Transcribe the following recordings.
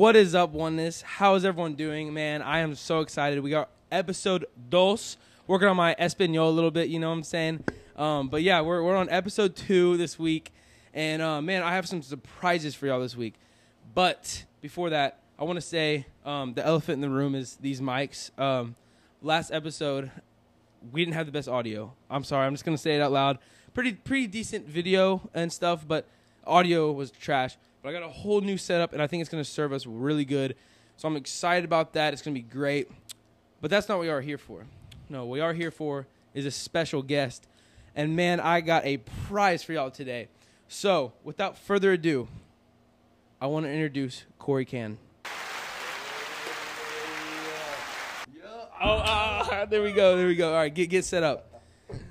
What is up, oneness? How is everyone doing, man? I am so excited. We got episode dos. Working on my Espanol a little bit, you know what I'm saying? Um, but yeah, we're, we're on episode two this week. And uh, man, I have some surprises for y'all this week. But before that, I want to say um, the elephant in the room is these mics. Um, last episode, we didn't have the best audio. I'm sorry. I'm just gonna say it out loud. Pretty pretty decent video and stuff, but audio was trash. But I got a whole new setup, and I think it's gonna serve us really good. So I'm excited about that. It's gonna be great. But that's not what we are here for. No, what we are here for is a special guest. And man, I got a prize for y'all today. So without further ado, I want to introduce Cory Cann. Oh, ah, there we go. There we go. All right, get get set up.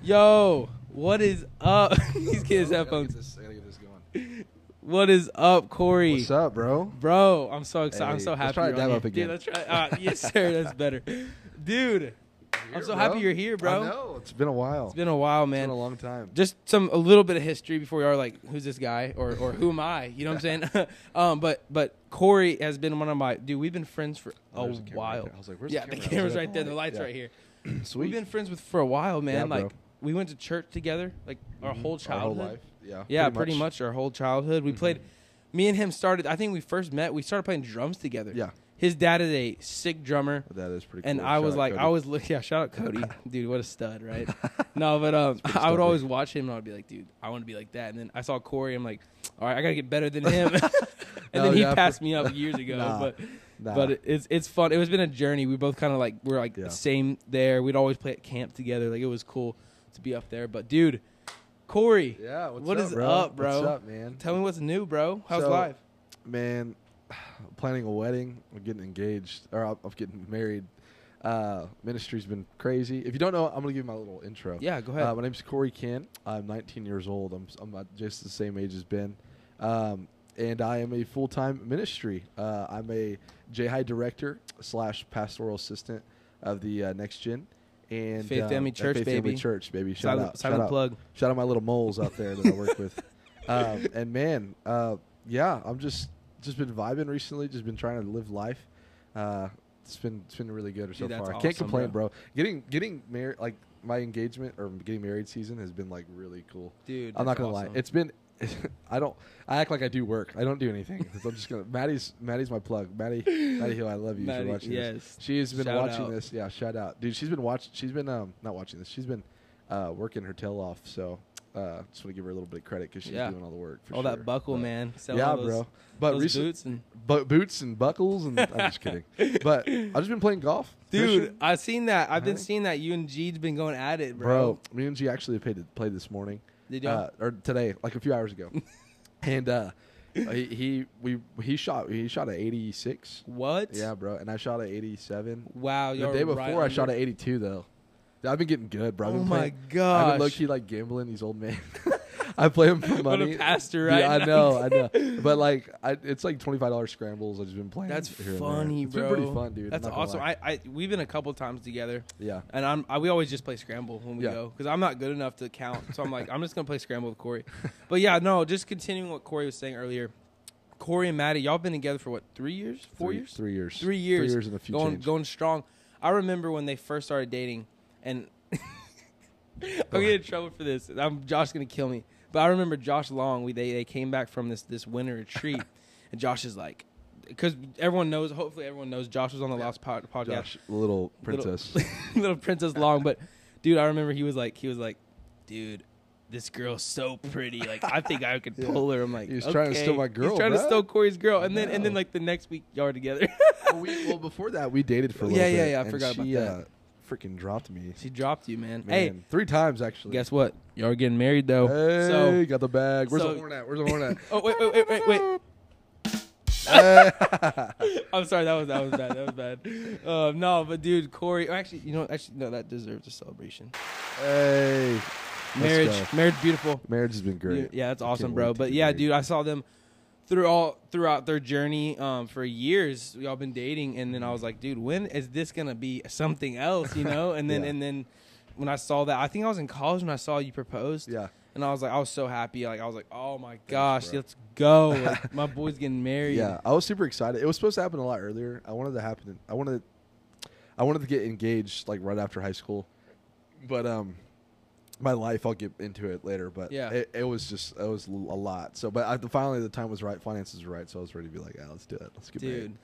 Yo, what is up? He's getting his headphones. I gotta get this going. What is up, Cory? What's up, bro? Bro, I'm so excited. I'm Hey, so let's happy. try to you're on up again. Dude, let's try. Uh, yes, sir. That's better. Dude, I'm so bro. happy you're here, bro. I know it's been a while. It's been a while, It's man. been a long time. just some a little bit of history before we are like, who's this guy or or who am I? You know what I'm saying? um, but but Cory has been one of my dude. We've been friends for Oh, a there's a camera right while. I was like, where's yeah, the the, camera? Was camera's like, right there. The lights yeah. right here. Sweet. We've been friends with for a while, man. Yeah, like we went to church together, like our Mhm. whole Our childhood. whole life. Yeah. Yeah, pretty, much. our whole childhood. We Mhm. played. Me and him started. I think we first met. We started playing drums together. Yeah, His dad is a sick drummer. that is pretty. And cool. I Shout was like, Cody. I was look, yeah, shout out Cody, dude, what a stud, right? no, but um, I would always watch him, and I'd be like, dude, I want to be like that. And then I saw Cory, I'm like, all right, I gotta get better than him. and No, then he yeah, passed me up years ago, Nah. but Nah. but it's it's fun. It was been a journey. We both kind of like we're like Yeah. same there. We'd always play at camp together. Like it was cool to be up there. But dude, Cory, yeah. What's what up, is bro? up, bro? What's up, man? tell me what's new, bro. How's So- life? Man, planning a wedding. I'm getting engaged, or I'm I'm getting married. Uh, ministry's been crazy. If you don't know, I'm gonna give you my little intro. Yeah, go ahead. Uh, my name's Cory Cann. I'm 19 years old. I'm, I'm just the same age as Ben. Um, and I am a full time ministry. Uh, I'm a J High director slash pastoral assistant of the uh, Next Gen. And Faith um, Family at Church, Faith Family baby. Church, baby. Shout silent out. silent shout out. plug. Shout out my little moles out there that I work with. Um, and man, uh, yeah, I'm just just been vibing recently. Just been trying to live life. Uh, it's been it's been really good so Dude, that's far. I can't complain, bro. bro. Getting getting married, like my engagement or getting married season has been like really cool. Dude, I'm not gonna awesome. lie. It's been. I don't. I act like I do work. I don't do anything. I'm just gonna. Maddie's Maddie's my plug. Maddie Maddie Hill. I love you Maddie, for watching this. yes. She has been Shout watching out. this. Yeah, shout out, dude. She's been watching. She's been um not watching this. She's been uh working her tail off. So uh just want to give her a little bit of credit because she's Yeah. doing all the work. For all sure. that buckle, But- man. Selling Yeah, those, bro. But those recent, boots and but boots and buckles and I'm just kidding. But I've just been playing golf, dude, fishing. I've seen that. I've been seeing that you and G's been going at it, bro. bro. Me and G actually played played this morning. Did you? uh, or today, like a few hours ago, and uh, he, he we he shot he shot at 86. what? Yeah, bro, and I shot at 87. Wow. The day right before, I shot under- at 82 though. I've been getting good, bro. I've Oh my god! I've been low key like gambling these old men. I play them for money. pastor, right Yeah, I know, I know. But like, I, it's like twenty five dollars scrambles. I've just been playing. That's here and there. funny, It's bro. been pretty fun, dude. That's awesome. I, I we've been a couple times together, yeah, and I'm I, we always just play scramble when we Yeah. go because I'm not good enough to count. So I'm like I'm just gonna play scramble with Cory. But yeah, no, just continuing what Cory was saying earlier. Cory and Maddie, y'all been together for what three years, four Three- years, three years, Three years. three years in a few going change. going strong. I remember when they first started dating, and I'm getting in trouble for this. I'm Josh gonna kill me. But I remember Josh Long. We they, they came back from this this winter retreat, and Josh is like, because everyone knows. Hopefully, everyone knows Josh was on the Yeah. last pod, podcast. Josh, little Little- princess. little princess long but dude i remember he was like he was like dude this girl's so pretty like i think i could Yeah. pull her i'm like He was trying to steal my girl, he's trying to steal cory's girl I and then and then like the next week y'all are together well, we, well, before that, we dated for a little Yeah, yeah, bit. yeah, I and forgot about that. Uh, freaking dropped me. she dropped you man, Man, hey three times actually. guess what y'all are getting married though Hey, so got the bag. Where's so- the horn at? Where's the horn at? oh wait wait wait wait wait i'm sorry that was that was bad that was bad uh, no but dude cory actually you know actually no that deserves a celebration hey. Let's marriage go. marriage beautiful Marriage has been great. Yeah, that's I awesome, bro. wait to But get yeah, married. dude, I saw them through all throughout their journey um, for years. Y'all been dating, and then I was like, dude, when is this gonna be something else? You know? And then Yeah. and then when I saw that, I think I was in college when I saw you proposed, Yeah. and I was like, I was so happy. Like I was like, oh my gosh, bro. let's go! Like, my boy's getting married. Yeah, I was super excited. It was supposed to happen a lot earlier. I wanted to happen. I wanted, I wanted to get engaged like right after high school, but um, my life I'll get into it later. But Yeah. it, it was just it was a lot. So, but I, finally the time was right, finances were right, so I was ready to be like, yeah, let's do it. Let's get married. dude.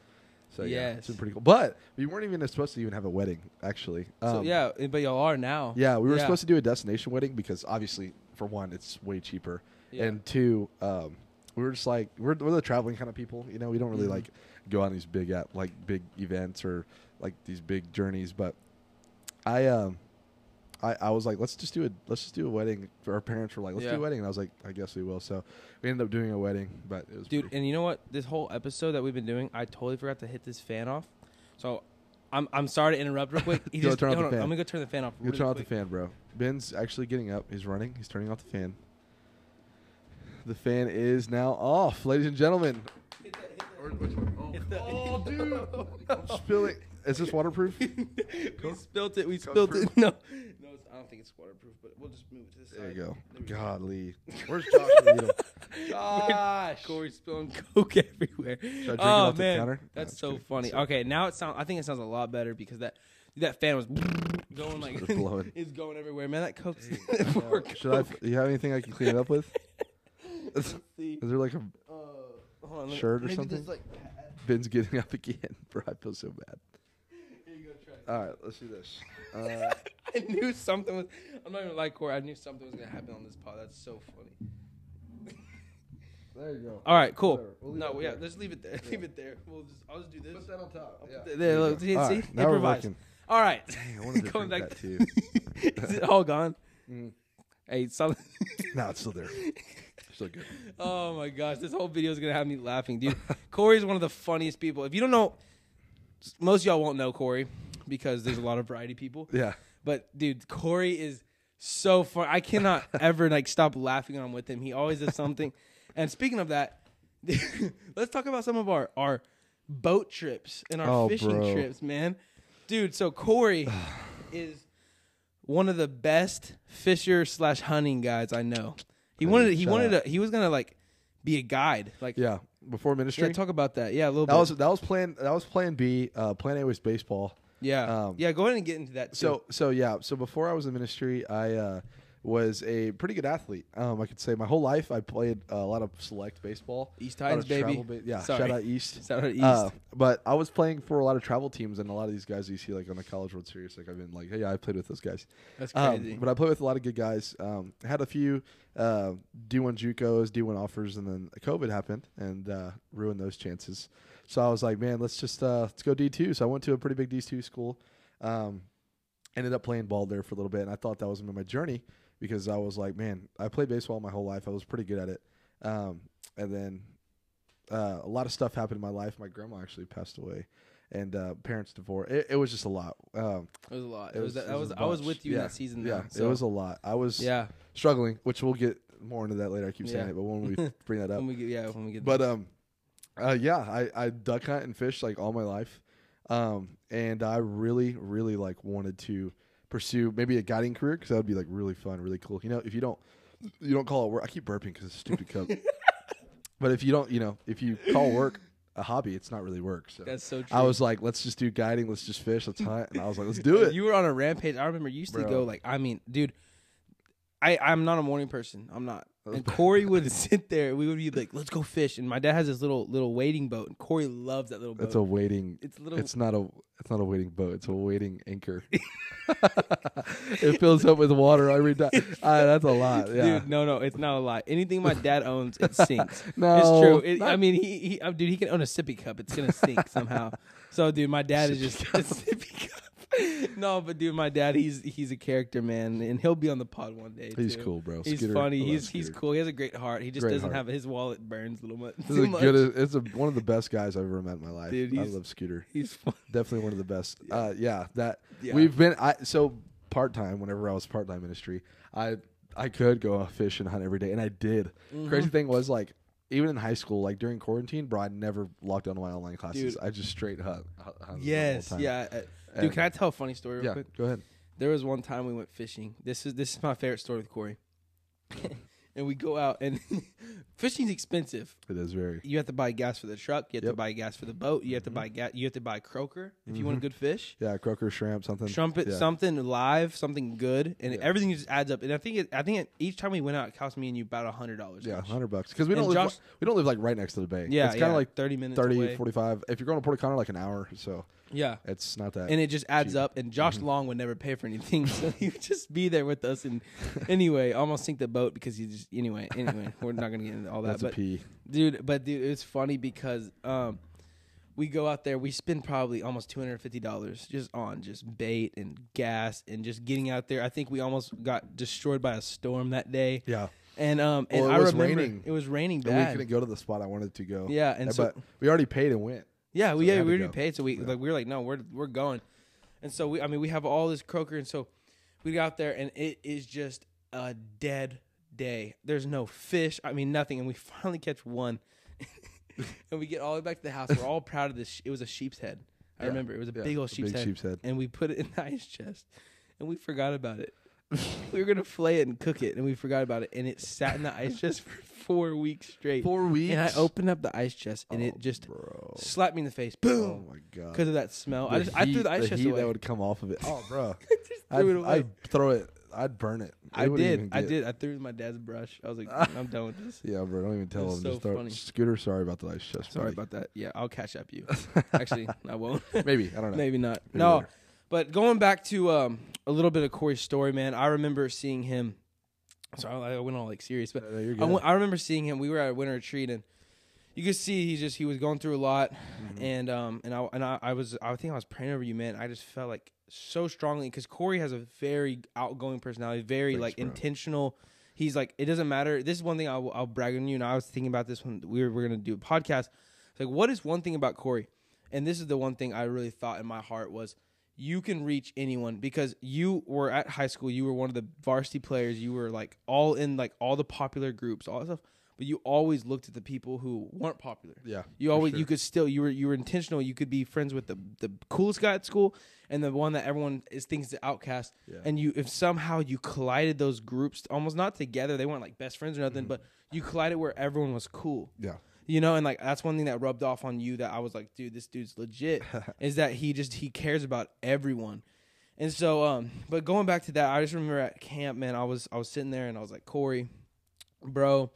So yeah, it's been pretty cool. But we weren't even supposed to even have a wedding actually. so Um, yeah, but y'all are now. Yeah, we were Yeah. supposed to do a destination wedding because obviously, for one, it's way cheaper, Yeah. and two, um, we were just like we're, we're the traveling kind of people. You know, we don't really Mhm. like go on these big at like big events or like these big journeys. But I um, I, I was like, let's just do a let's just do a wedding. Our parents were like, let's Yeah. do a wedding, and I was like, I guess we will. So we ended up doing a wedding, but it was dude. pretty- And you know what? This whole episode that we've been doing, I totally forgot to hit this fan off. So. I'm, I'm sorry to interrupt real quick. He Go just, turn off hold the on, fan. I'm gonna go turn the fan off. You really turn off quick. the fan, bro. Ben's actually getting up. He's running. He's turning off the fan. The fan is now off, ladies and gentlemen. Hit that- hit that- Or which one? hit the- Oh, dude. I'm spilling. Is this waterproof? we spilt it. We Coke spilt it. No, no, it's, I don't think it's waterproof, but we'll just move it to the side. There you go. There we. Godly. Where's Josh? Gonna get him? Josh. Cory spilling coke everywhere. Should I drink it oh off the man, counter? No, that's just so kidding. funny. So- Okay, now it sounds. I think it sounds a lot better because that that fan was going like Just blowing. it's going everywhere. Man, that coke's Uh, poor Should I? Do you have anything I can clean it up with? Let's see. Is there like a Uh, hold on, let me- Shirt or maybe something? Like. Ben's getting up again, bro? I feel so bad. Here you go, try. it. All right, let's do this. Uh, I knew something was. I'm not even like Cory. I knew something was gonna happen on this pod. That's so funny. there you go. All right, cool. We'll no, yeah, there. let's leave it there. Leave it there. We'll just. I'll just do this. Put that on top. Yeah. there, look, see- All see? right, now we're Improvise. working. All right. Dang, I wanted to drink back- that too. Is it all gone? Mm. Hey, some. No, it's still there. Still good. oh my gosh, this whole video is gonna have me laughing, dude. Cory's one of the funniest people. If you don't know, most of y'all won't know Corey because there's a lot of variety people. Yeah. But dude, Cory is so fun. I cannot ever like stop laughing I'm with him. He always does something. And speaking of that, let's talk about some of our our boat trips and our Oh, fishing bro. trips, man. Dude, so Cory is one of the best fisher slash hunting guys I know. He Hey, wanted he wanted to he was gonna like be a guide. Like Yeah. Before ministry. yeah, talk about that. Yeah, a little that bit. was that was plan that was plan B. Uh, plan A was baseball. Yeah. um, yeah, go ahead and get into that. Too. So so yeah. So before I was in ministry, I uh, was a pretty good athlete. Um, I could say my whole life I played a lot of select baseball. East Titans, baby. ba- yeah. Sorry. Shout out East. Shout out East. Uh, but I was playing for a lot of travel teams, and a lot of these guys you see like on the College World Series, like I've been like, hey, yeah, I played with those guys. That's Um, crazy. but I played with a lot of good guys. Um, had a few uh, D1 JUCOs, D1 offers, and then COVID happened and uh, ruined those chances. So I was like, man, let's just uh, let's go D2. So I went to a pretty big D2 school. Um, ended up playing ball there for a little bit, and I thought that was my journey because I was like, man, I played baseball my whole life. I was pretty good at it. Um, and then uh, a lot of stuff happened in my life. My grandma actually passed away, and uh, parents divorced. It, it was just a lot. Um, It was a lot. it It was, that it was, was I was with you Yeah. that season. yeah, though, so, it was a lot. I was yeah. struggling, which we'll get more into that later. I keep saying Yeah. it, but when we bring that up, When we get yeah, when we get but um, uh, yeah, I I duck hunt and fish like all my life, um, and I really really like wanted to pursue maybe a guiding career because that would be like really fun, really cool. You know, if you don't you don't call it work, I keep burping because it's stupid cup. but if you don't, you know, if you call work a hobby, it's not really work. So that's so true. I was like, let's just do guiding, let's just fish, let's hunt, and I was like, let's do it. You were on a rampage. I remember you used to go like I mean, dude. I I'm not a morning person. I'm not. And. Cory would sit there. We would be like, "Let's go fish." And my dad has this little little waiting boat, and Cory loves that little boat. It's a waiting. it's a little. It's not a. It's not a waiting boat. It's a waiting anchor. it fills up with water every time. Uh, that's a lot. Yeah. Dude, no, no, it's not a lot. Anything my dad owns, it sinks. no, it's true. It, I mean, he, he, uh, dude, he can own a sippy cup. It's gonna sink somehow. So, dude, my dad is just a sippy cup. no, but dude, my dad, he's he's a character, man, and he'll be on the pod one day. he's too. cool, bro. He's funny. I love He's he's cool. He has a great heart. He just Great doesn't heart. have his wallet burns a little much. This is a much. good. It's a, one of the best guys I've ever met in my life. Dude, I love Scooter. He's fun. Definitely one of the best. Yeah. Uh, yeah, that Yeah. we've been. I so part time. Whenever I was part time ministry, I I could go fish and hunt every day, and I did. Mm-hmm. Crazy thing was like. Even in high school, like during quarantine, bro, I never locked on to my online classes. Dude. I just straight hunt. hunt the whole Yes, yeah. Dude, can I tell a funny story real yeah, quick? go ahead. There was one time we went fishing. This is this is my favorite story with Cory. and we go out and fishing's expensive. It is very. You have to buy gas for the truck. You have to Yep. buy gas for the boat. You have to mm-hmm. buy gas. You have to buy croaker if you want a mm-hmm. good fish. Yeah, croaker, shrimp, something. Trumpet, yeah. something live, something good, and everything just adds up. And I think it, I think it, each time we went out, it cost me and you about a hundred dollars. Yeah, hundred bucks because we don't live. Josh- we don't live like right next to the bay. yeah, it's kind of yeah, like thirty minutes 30, away. 45. If you're going to Port O'Connor, like an hour. So Yeah, it's not that. and it just adds cheap. up. And Josh Mm-hmm. Long would never pay for anything, so he would just be there with us. And anyway, almost sink the boat because he just anyway. Anyway, we're not gonna get into all that. That's but dude but dude it's funny because um we go out there we spend probably almost $250 just on just bait and gas and just getting out there i think we almost got destroyed by a storm that day Yeah, and um and Well, it i was remember raining. it was raining and we couldn't go to the spot I wanted to go. yeah and so but we already paid and went. Yeah so we yeah we already paid so we Yeah. like we were like no we're we're going. And so we i mean we have all this croaker and so we got out there and it is just a dead day. There's no fish i mean nothing and we finally catch one. And we get all the way back to the house. We're all proud of this it was a sheep's head. I Yeah. remember it was a Yeah, big old sheep's big head. sheep's head. and we put it in the ice chest and we forgot about it we were gonna flay it and cook it and we forgot about it and it sat in the ice chest for four weeks straight Four weeks. and i opened up the ice chest and Oh, it just bro. slapped me in the face Oh boom my god. because of that smell. I The just I threw the ice chest heat away. that would come off of it. Oh, bro. just I'd, it throw it. I'd burn it. It I did. I did. I threw it in my dad's brush. I was like, I'm done with this. Yeah, bro. Don't even tell him. so Just throw funny. Scooter, sorry about the ice chest. Sorry buddy. about that. Yeah, I'll catch up you. Actually, I won't. Maybe I don't know. Maybe not. Maybe no, later. But going back to um, a little bit of Cory's story, man. I remember seeing him. Sorry, I went all like serious, but No, I, went- I remember seeing him. We were at a winter retreat, and you could see he's just he was going through a lot, Mm-hmm. and um and I and I, I was I think I was praying over you, man. I just felt like so strongly because Cory has a very outgoing personality, very Thanks, like bro. intentional. He's like it doesn't matter. This is one thing I'll, I'll brag on you, and I was thinking about this when we were, we are gonna do a podcast. It's like what is one thing about Cory, and this is the one thing I really thought in my heart was you can reach anyone because you were at high school. You were one of the varsity players. You were like all in like all the popular groups, all that stuff. But you always looked at the people who weren't popular. Yeah, You always sure. you could still you were you were intentional. You could be friends with the the coolest guy at school and the one that everyone is thinks is the outcast. Yeah. And you if somehow you collided those groups almost not together, they weren't like best friends or nothing, Mm-hmm. but you collided where everyone was cool. Yeah. You know, and like that's one thing that rubbed off on you that I was like, dude, this dude's legit. is that he just he cares about everyone. And so, um, but going back to that, I just remember at camp, man, I was I was sitting there and I was like, Cory, bro,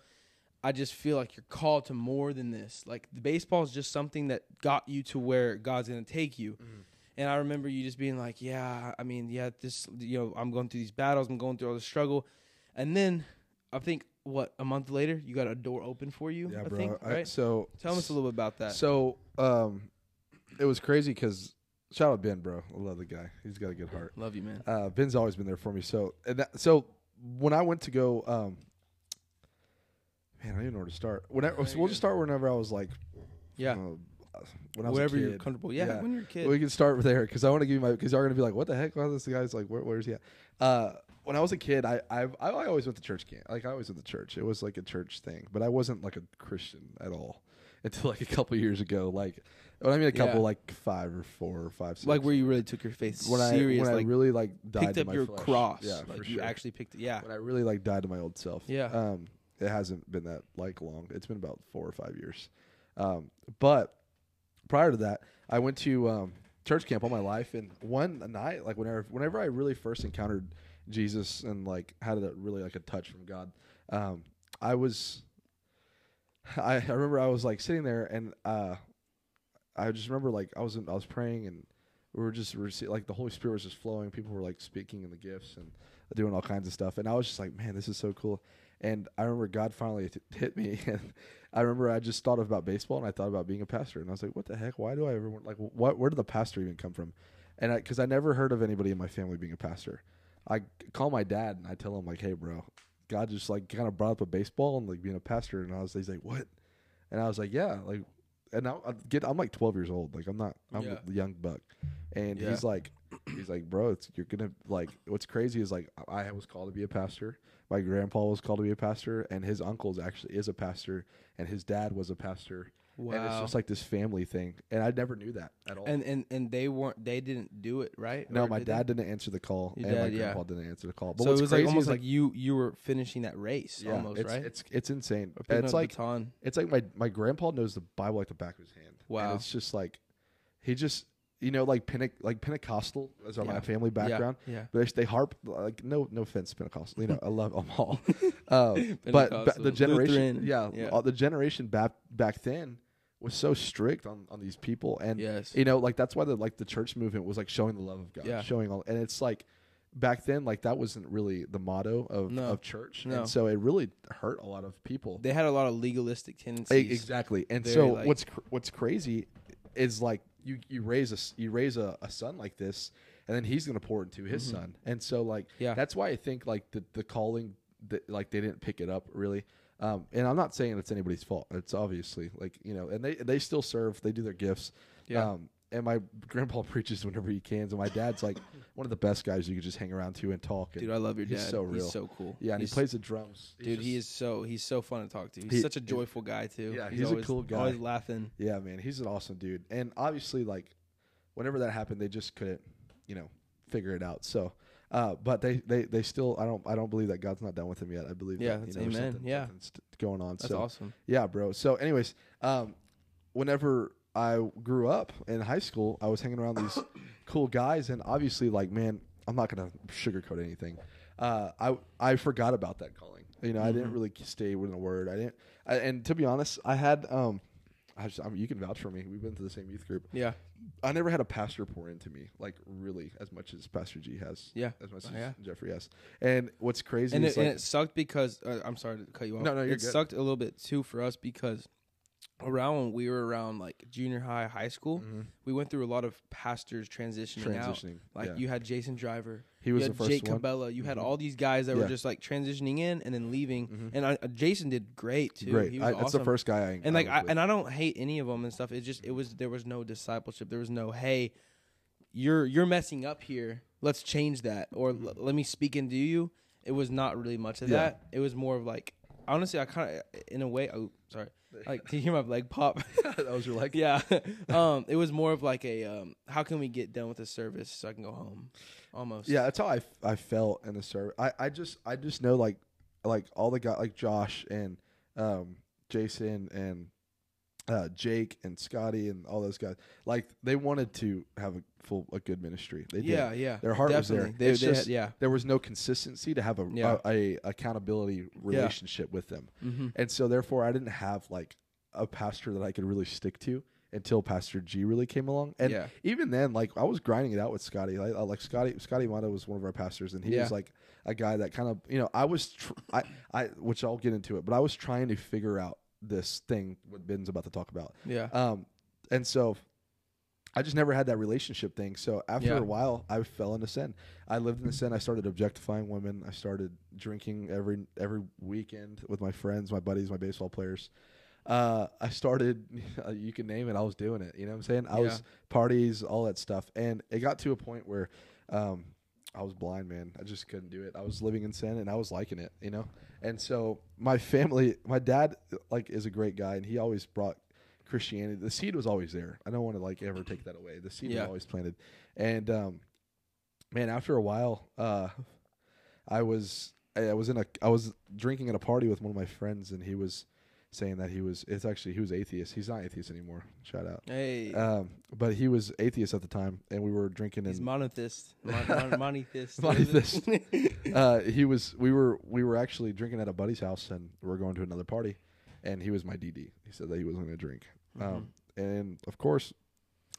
I just feel like you're called to more than this. Like the baseball is just something that got you to where God's gonna take you. And I remember you just being like, yeah, I mean, yeah, this, you know, I'm going through these battles, I'm going through all the struggle, and then I think what a month later, you got a door open for you. Yeah, I bro. think, I- right? so Tell us a little bit about that. So, um, it was crazy because shout out Ben, bro. I love the guy. He's got a good heart. Love you, man. Uh, Ben's always been there for me. So, and that, so when I went to go, um, man, I don't even know where to start. Whenever, so we'll good. just start whenever I was like, Yeah, uh, when I was wherever you're comfortable. Yeah, Yeah. when you're a kid. We can start there because I want to give you my because y'all are gonna be like, what the heck? Why this guy's like, where, where's he at? Uh, when I was a kid, I I've, I I always went to church camp. Like I always went to church. It was like a church thing, but I wasn't like a Christian at all until like a couple years ago. Like when I mean a couple, Yeah. like five or four or five, six. like where you really took your faith when I serious, when like I really like died picked to up my your flesh. cross. Yeah, like for you sure. actually picked it. Yeah, when I really like died to my old self. Yeah. Um, it hasn't been that like long. It's been about four or five years. Um, but prior to that, I went to um, church camp all my life, and one night, like whenever whenever I really first encountered Jesus and like had a really like a touch from God, um, I was. I, I remember I was like sitting there and uh, I just remember like I was in, I was praying and we were just rece- like the Holy Spirit was just flowing. People were like speaking in the gifts and doing all kinds of stuff, and I was just like, man, this is so cool. And I remember God finally t- hit me, and I remember I just thought about baseball and I thought about being a pastor, and I was like, what the heck? Why do I ever want like what? Where did the pastor even come from? And I because I, never heard of anybody in my family being a pastor, I call my dad and I tell him like, hey, bro, God just like kind of brought up a baseball and like being a pastor, and I was he's like, what? And I was like, yeah, like, and I, I get I'm like 12 years old, like I'm not I'm Yeah. a young buck, and Yeah. he's like, he's like, bro, it's you're gonna like what's crazy is like I was called to be a pastor, my grandpa was called to be a pastor, and his uncle's actually is a pastor, and his dad was a pastor, Wow. and it's just like this family thing. And I never knew that at all. And and and they weren't. They didn't do it right. no, Or my did they? dad didn't answer the call, Your and my dad, yeah. grandpa didn't answer the call. But so it was like almost is like, you you were finishing that race yeah, almost it's, right. It's it's insane. It's like baton. it's like my my grandpa knows the Bible like the back of his hand. Wow. And it's just like he just you know like Pente- like Pentecostal is Yeah. my family background. Yeah. But they, harp like no no offense Pentecostal. You know I love them all. uh, but the generation Lutheran, yeah, yeah. the generation back back then was so strict on on these people and Yes. you know like that's why the like the church movement was like showing the love of God Yeah. showing all and it's like back then like that wasn't really the motto of No. of church No. and so it really hurt a lot of people They had a lot of legalistic tendencies. Exactly. And Very, so like- what's cr- what's crazy is like you you raise a you raise a, a son like this, and then he's going to pour into his son, and so like Mm-hmm. Yeah. that's why I think like the the calling that like they didn't pick it up really. Um, and I'm not saying it's anybody's fault. It's obviously like you know, and they they still serve. They do their gifts. Yeah. Um, and my grandpa preaches whenever he can, and my dad's like one of the best guys you could just hang around to and talk. And Dude, I love your he's dad. so real. He's so cool. yeah, and He's- he plays the drums. He's Dude, just- he is so he's so fun to talk to. He's He- such a joyful guy too. Yeah, he's a always, cool guy. Always laughing. Yeah, man, he's an awesome dude. And obviously, like, whenever that happened, they just couldn't, you know, figure it out. So, uh, but they, they, they still, I don't, I don't believe that God's not done with him yet. I believe, Yeah, that, you know, amen. something- Yeah. something's going on. That's so, awesome. yeah, bro. So, anyways, um, whenever I grew up in high school, I was hanging around these cool guys, and obviously, like, man, I'm not gonna sugarcoat anything. Uh, I I forgot about that calling. You know, I Mm-hmm. didn't really stay within a word. I didn't. I, and to be honest, I had um. I, just, I mean, you can vouch for me. We've been to the same youth group. Yeah. I never had a pastor pour into me like really as much as Pastor G has. Yeah. as much Oh, as yeah. Jeffrey has. And what's crazy And is it, like, and it sucked because uh, I'm sorry to cut you off. No, no, you're it good. sucked a little bit too for us because around when we were around like junior high, high school, we went through a lot of pastors transitioning, out. Mm-hmm. Like yeah. you had Jason Driver, He was you the first Jake one. Mm-hmm. Cabela, you had all these guys that were just like transitioning in and then leaving. And I, uh, Jason did great too. great. He was I, that's the first guy I and like I, and I don't hate any of them and stuff. It just it was there was no discipleship. There was no hey, you're you're messing up here. Let's change that or l- let me speak into you. It was not really much of Yeah. that. It was more of like honestly, I kind of in a way. Oh, sorry. Like to hear my leg pop. that was your like yeah. um, it was more of like a um, how can we get done with the service so I can go home, almost. Yeah, that's how I, f- I felt in the service. I, I just I just know like like all the guys like Josh and um, Jason and uh, Jake and Scotty and all those guys like they wanted to have a full a good ministry. They did. Yeah, yeah. Their heart was there. They- It's they had- just yeah. there was no consistency to have a Yeah. a, a accountability relationship with them, Mm-hmm. and so therefore I didn't have like a pastor that I could really stick to until Pastor G really came along. And Yeah. even then, like I was grinding it out with Scotty. Like, like Scotty, Scotty Mata was one of our pastors, and he Yeah. was like a guy that kind of you know I was tr- I I which I'll get into it, but I was trying to figure out this thing what Ben's about to talk about. Yeah. Um, and so I just never had that relationship thing. So after Yeah. a while, I fell into sin. I lived in the sin. I started objectifying women. I started drinking every every weekend with my friends, my buddies, my baseball players. Uh, I started, you can name it. I was doing it. You know what I'm saying? I was parties, all that stuff, and it got to a point where. Um, I was blind, man. I just couldn't do it. I was living in sin and I was liking it, you know? And so my family, my dad like is a great guy and he always brought Christianity. The seed was always there. I don't want to like ever take that away. The seed Yeah. was always planted. And um man, after a while, uh I was I was in a I was drinking at a party with one of my friends and he was saying that he was it's actually he was atheist. He's not atheist anymore. Shout out. Hey. Um but he was atheist at the time and we were drinking He's and monotheist. Mon- mon- monotheist. Monotheist. uh, he was we were we were actually drinking at a buddy's house and we are going to another party and he was my DD. He said that he wasn't going to drink. Um, and of course,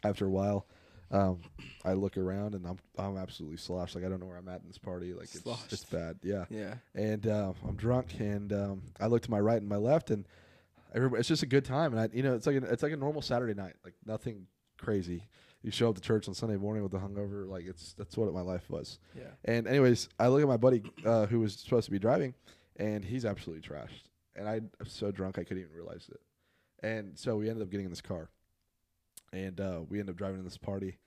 after a while, um, I look around and I'm I'm absolutely sloshed. Like I don't know where I'm at in this party. Like it's Sloshed. it's bad. Yeah. yeah. And uh, I'm drunk and um, I look to my right and my left and everybody, it's just a good time. And I you know it's like a, it's like a normal Saturday night. Like nothing crazy. You show up to church on Sunday morning with a hungover. Like it's that's what my life was. Yeah. And anyways, I look at my buddy uh, who was supposed to be driving, and he's absolutely trashed. And I- I'm so drunk I couldn't even realize it. And so we ended up getting in this car, and uh, we ended up driving to this party.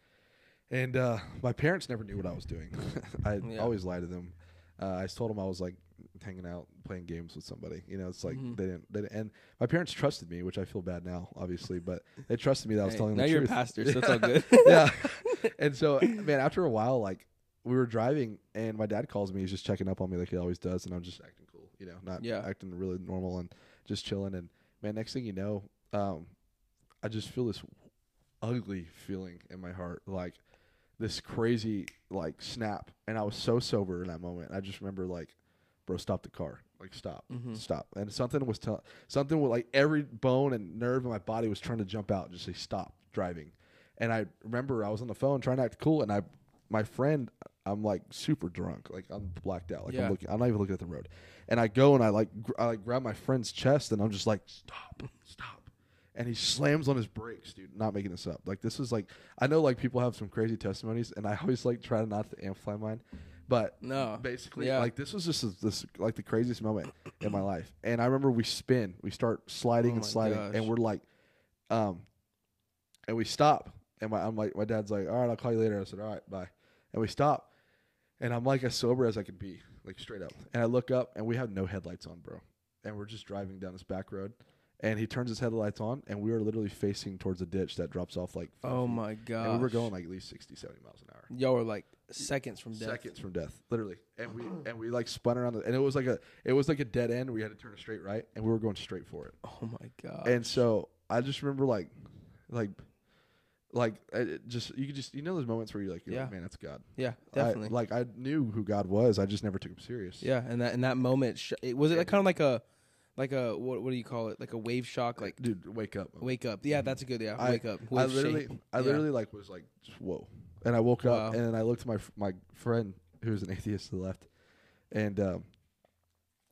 And uh, my parents never knew what I was doing. I Yeah. always lied to them. Uh, I told them I was like hanging out, playing games with somebody. You know, it's like Mhm. they didn't. They didn't. And my parents trusted me, which I feel bad now, obviously, but they trusted me that I was Hey, telling now the you're truth. a pastor, so it's all good. yeah. And so, man, after a while, like we were driving, and my dad calls me. He's just checking up on me like he always does, and I'm just acting cool, you know, not Yeah. acting really normal and just chilling. And man, next thing you know, um, I just feel this ugly feeling in my heart, like this crazy like snap. And I was so sober in that moment. I just remember like, bro, stop the car, like stop, Mhm. stop. And something was telling, something with like every bone and nerve in my body was trying to jump out, and just say stop driving. And I remember I was on the phone trying to act cool, and I, my friend, I'm like super drunk, like I'm blacked out, like Yeah. I'm looking, I'm not even looking at the road, and I go and I like, gr- I like grab my friend's chest, and I'm just like, stop, stop, and he slams on his brakes, dude. Not making this up. Like this is like, I know like people have some crazy testimonies, and I always like try to not to amplify mine, but No. basically Yeah. like this was just this, this like the craziest moment in my life and i remember we spin we start sliding Oh and sliding gosh. and we're like um and we stop and my i'm like my dad's like all right i'll call you later i said all right bye and we stop and i'm like as sober as i can be like straight up and i look up and we have no headlights on bro and we're just driving down this back road and he turns his headlights on and we were literally facing towards a ditch that drops off like five Oh feet. my god. and we were going like at least 60 70 miles an hour Y'all were like seconds from death. seconds from death, literally. And we and we like spun around, the, and it was like a it was like a dead end. We had to turn a straight right, and we were going straight for it. Oh my god. And so I just remember like, like, like it just you could just you know those moments where you're like, you're like, Yeah. man, that's God. yeah, I- definitely. like I knew who God was. I just never took him serious. yeah, and that in that moment, sh- it, was it like kind of like a, like a what what do you call it? Like a wave shock, like dude, wake up. wake up. Yeah, that's a good. Yeah, I- wake up. I literally, shape. I Yeah. literally like was like, whoa. And I woke up and I looked at my my friend who's an atheist to the left, and um,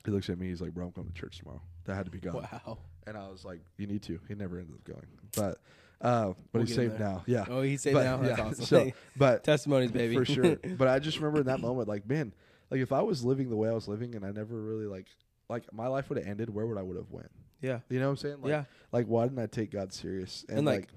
he looks at me. He's like, "Bro, I'm going to church tomorrow." That had to be God. Wow. And I was like, "You need to." He never ended up going, but uh, but We'll he's saved there. now. Yeah, Oh, he's saved but, now. That's yeah, awesome. So, but Testimonies, baby. for sure. But I just remember in that moment, like, man, like if I was living the way I was living, and I never really like, like my life would have ended, where would I would have went? yeah. You know what I'm saying? Like, yeah. Like, why didn't I take God serious? And, And, like, like,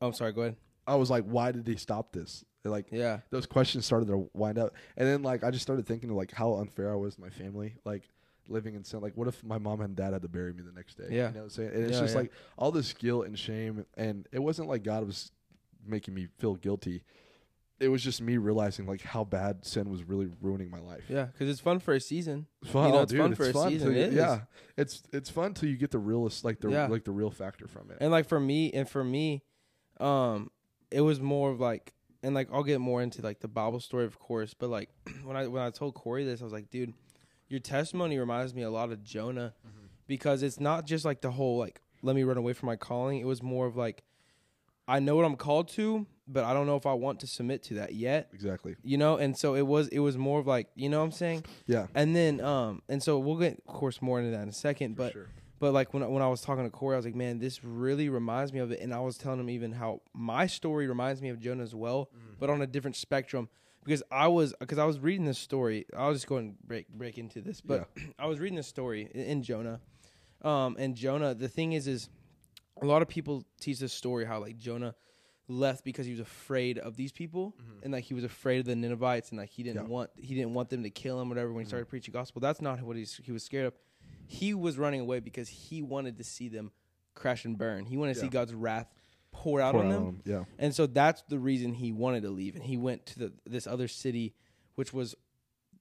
Oh, I'm sorry. Go ahead. I was like, why did he stop this? Like, Yeah. those questions started to wind up, and then like I just started thinking of like how unfair I was to my family, like living in sin. Like, what if my mom and dad had to bury me the next day? Yeah. you know what I'm saying. And it's Yeah, just yeah. like all this guilt and shame, and it wasn't like God was making me feel guilty. It was just me realizing like how bad sin was really ruining my life. Yeah, because it's fun for a season. Fun, You know, it's dude, fun for a season. you- It yeah, it's it's fun till you get the realist, like the Yeah. like the real factor from it. And like for me, and for me, um, it was more of like, and like I'll get more into like the Bible story, of course. But like when I when I told Cory this, I was like, dude, your testimony reminds me a lot of Jonah, because it's not just like the whole like let me run away from my calling. It was more of like, I know what I'm called to, but I don't know if I want to submit to that yet. exactly. You know, and so it was it was more of like you know what I'm saying. Yeah. And then um and so we'll get of course more into that in a second, For but sure. but like when I- when I was talking to Cory, I was like, man, this really reminds me of it. And I was telling him even how my story reminds me of Jonah as well, Mm. but on a different spectrum. Because I was because I was reading this story. I'll just go and break break into this. But I was reading this story in, in Jonah, um, and Jonah. The thing is, is a lot of people teach this story how like Jonah left because he was afraid of these people and like he was afraid of the Ninevites and like he didn't Mm-hmm. Yeah. Mm-hmm. want he didn't want them to kill him whatever when he started preaching gospel. That's not what he's, he was scared of. He was running away because he wanted to see them crash and burn. He wanted to see God's wrath pour out Pour on out them. Yeah. And so that's the reason he wanted to leave and he went to the this other city which was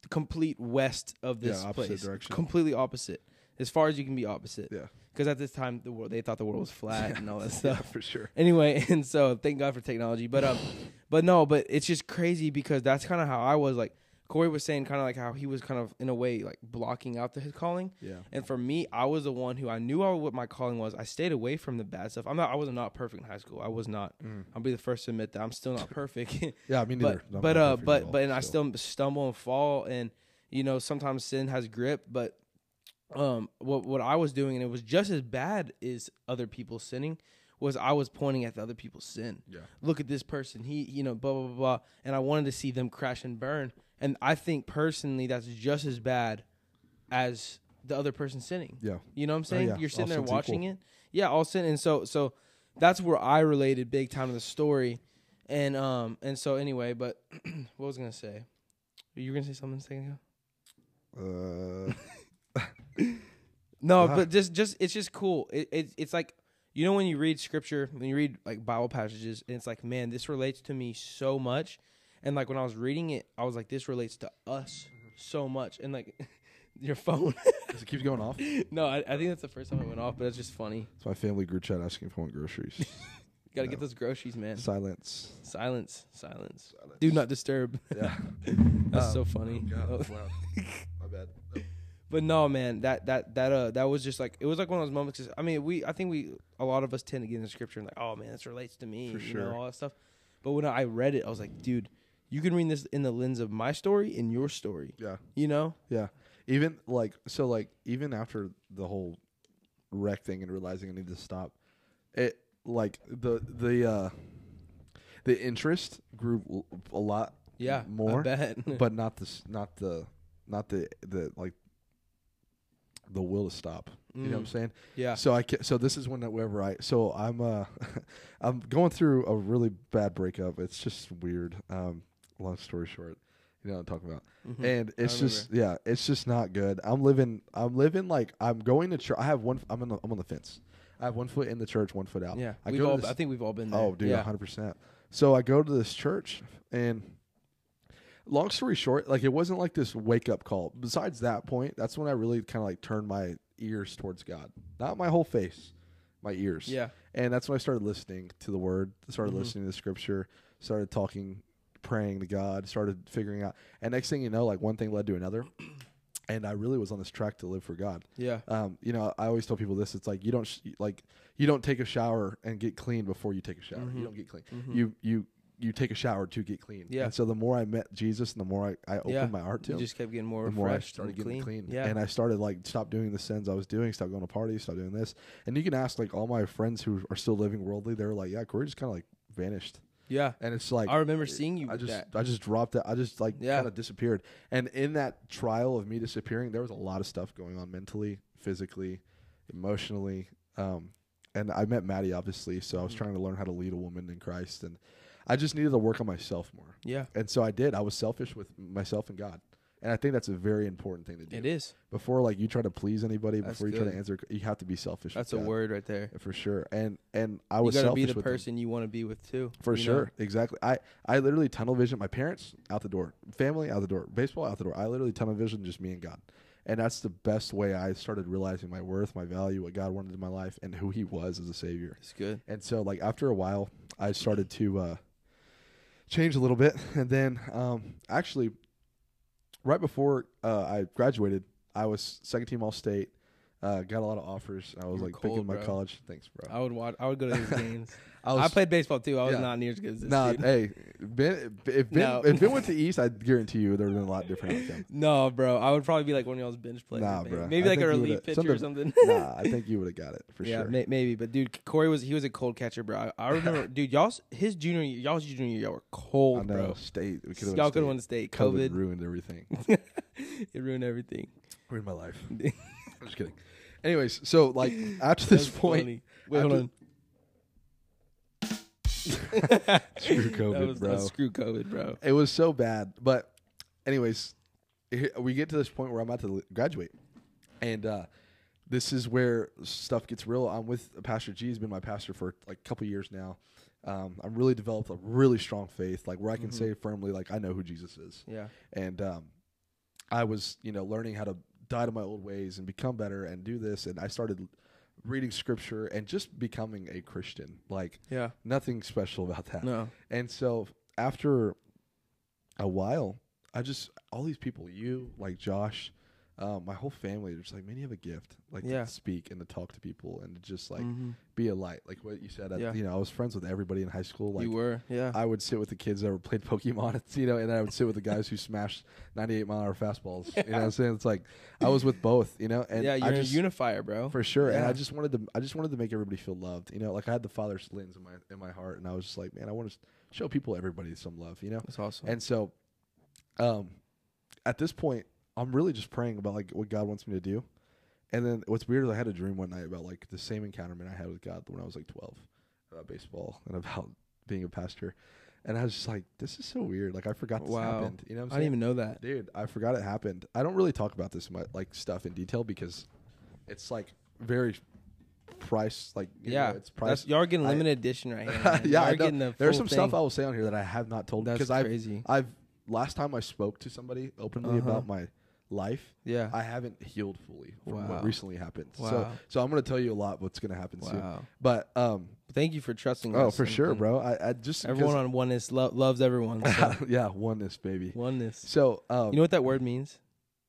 complete west of this Yeah, opposite place. direction. Completely opposite. As far as you can be opposite. Yeah. Because at this time the world they thought the world was flat and all that Yeah, stuff. for sure. anyway and so thank god for technology. But um but no but it's just crazy because that's kind of how i was like cory was saying kind of like how he was kind of in a way like blocking out the, his calling. Yeah. and for me i was the one who i knew what my calling was. I stayed away from the bad stuff. I'm not i was not perfect in high school. I was not. I'll be the first to admit that. I'm still not perfect. Yeah, me neither. but but uh but all, but and I still stumble and fall and you know sometimes sin has grip but um what what I was doing and it was just as bad as other people sinning was I was pointing at the other people's sin. Yeah. Look at this person. He you know blah blah blah blah and I wanted to see them crash and burn and I think personally that's just as bad as the other person sinning. Yeah. You know what I'm saying? yeah. You're sitting All there watching equal. it. Yeah, all sin and so so that's where I related big time to the story. And um and so anyway, but what was I gonna say? You were gonna say something a second ago? Uh, no, Wow. but just just it's just cool. It, it it's like you know when you read scripture, when you read like Bible passages, and it's like, man, this relates to me so much. And like when I was reading it, I was like, this relates to us so much. And like your phone. As it keeps going off. no, I, I think that's the first time it went off, but it's just funny. It's my family group chat asking if I want groceries. Gotta get those groceries, man. Silence. Silence, silence. Silence. Do not disturb. Yeah. That's Um, so funny. God, Oh. loud. My bad. But no, man, that that that uh that was just like it was like one of those moments. 'cause, I mean, we I think we a lot of us tend to get into scripture and like, oh man, this relates to me, For you sure. know, all that stuff. But when I read it, I was like, dude, you can read this in the lens of my story and your story. Yeah. You know? Yeah. Even like so like even after the whole wreck thing and realizing I need to stop, it like the the uh the interest grew a lot Yeah, more I bet. but not the s- not the not the the like the will to stop. You know what I'm Mm. saying? yeah, So I ca- so this is when, whenever I so I'm uh I'm going through a really bad breakup. It's just weird. Um, long story short, you know what I'm talking about. Mhm. And it's just yeah, it's just not good. I'm living I'm living like I'm going to church. I have one. I'm on the, I'm on the fence. I have one foot in the church, one foot out. yeah. I We've all, this- I think we've all been there. Oh, dude, yeah. 100%. So I go to this church, and long story short, like it wasn't like this wake up call. Besides that point, that's when I really kind of like turned my ears towards God. Not my whole face, my ears. Yeah, And that's when I started listening to the word, started Mhm. listening to the scripture, started talking, praying to God, started figuring out. And next thing you know, like one thing led to another. And I really was on this track to live for God yeah, um, you know, I always tell people this. It's like you don't sh- like you don't take a shower and get clean before you take a shower. Mhm. You don't get clean. Mhm. You you you take a shower to get clean. Yeah. And so the more I met Jesus, and the more I, I opened Yeah. my heart to You him, just kept getting more the more I refreshed started and getting clean. clean. Yeah, And I started like stop doing the sins I was doing, stop going to parties, stop doing this. And you can ask like all my friends who are still living worldly. They were like, yeah, Cory just kind of like vanished. yeah. And it's like I remember seeing you I just that. I just dropped it. I just like Yeah. kind of disappeared. And in that trial of me disappearing, there was a lot of stuff going on mentally, physically, emotionally. Um, and I met Maddie obviously, so I was Mhm. trying to learn how to lead a woman in Christ, and I just needed to work on myself more. Yeah, And so I did. I was selfish with myself and God. And I think that's a very important thing to do. it is. Before like you try to please anybody, That's before you try good. to answer, you have to be selfish. That's with a God, word right there. for sure. And and I You was gotta selfish be the with him. person you want to be with too. For you know? sure, exactly. I I literally tunnel vision. My parents out the door, family out the door, baseball out the door. I literally tunnel vision just me and God, and that's the best way I started realizing my worth, my value, what God wanted in my life, and who He was as a Savior. It's good. And so, like after a while, I started to uh, change a little bit, and then um, actually, right before uh, I graduated, I was second team All State. Uh, got a lot of offers. I was like picking cold, my bro. college. Thanks, bro. I would watch. I would go to his games. I I, played baseball too. I was yeah. not near as good as this Nah, dude. hey, Ben, if Ben, No. if Ben went to East, I guarantee you there would have been a lot different outcome. No, bro. I would probably be like one of y'all's bench players. Nah, maybe. bro. Maybe I like a relief pitcher or something- something. nah, I think you would have got it for yeah, sure. may, maybe. But dude, Cory was he was a cold catcher, bro. I, I remember, dude. Y'all's his junior year, y'all's junior year, y'all were I cold, know. bro. State. We could Y'all could have won the state. COVID, COVID, ruined everything. it ruined everything. ruined my life. I'm just kidding. Anyways, so like after this That's point, funny. wait, hold on. Screw that COVID, was, bro. screw COVID, bro. it was so bad. But anyways, we get to this point where I'm about to graduate, and uh, this is where stuff gets real. I'm with Pastor G. He's been my pastor for like a couple years now. Um, I'm really developed a really strong faith, like where I can Mhm. say firmly, like I know who Jesus is. Yeah, and um, I was you know learning how to die to my old ways and become better and do this. And I started reading scripture and just becoming a Christian. Like yeah. nothing special about that. No, and so after a while I just all these people you like Josh um, my whole family they're just like man you have a gift like Yeah. to speak and to talk to people and to just like Mhm. be a light like what you said at, Yeah. you know I was friends with everybody in high school like you were, yeah. I would sit with the kids that were played Pokemon, you know, and I would sit with the guys who smashed 98 mile hour fastballs. You know what I'm saying? It's like I was with both, you know, and yeah, you're I just a unifier, bro. for sure. And I just wanted to, I just wanted to make everybody feel loved, you know. Like I had the Father's lens in my in my heart, and I was just like, man, I want to show people, everybody, some love, you know. That's awesome. And so, um, at this point, I'm really just praying about like what God wants me to do. And then what's weird is I had a dream one night about like the same encounterment I had with God when I was like 12 about baseball and about being a pastor. and I was just like, this is so weird. Like I forgot this Wow. happened. You know what I'm I didn't even know that. Dude, I forgot it happened. I don't really talk about this much, like stuff in detail because it's like very price like Yeah, know, it's price. That's, y'all are getting I- limited edition right here. yeah, I getting the there's some stuff. I will say on here that I have not told because I've crazy. I've last time I spoke to somebody openly Uh-huh. about my life, Yeah. I haven't healed fully from Wow. what recently happened. So Wow. so so I'm gonna tell you a lot what's gonna happen soon. wow. But um Thank you for trusting oh us. for sure, bro. I, I just Everyone on oneness lo- loves everyone. so yeah oneness baby. oneness. So um You know what that word means?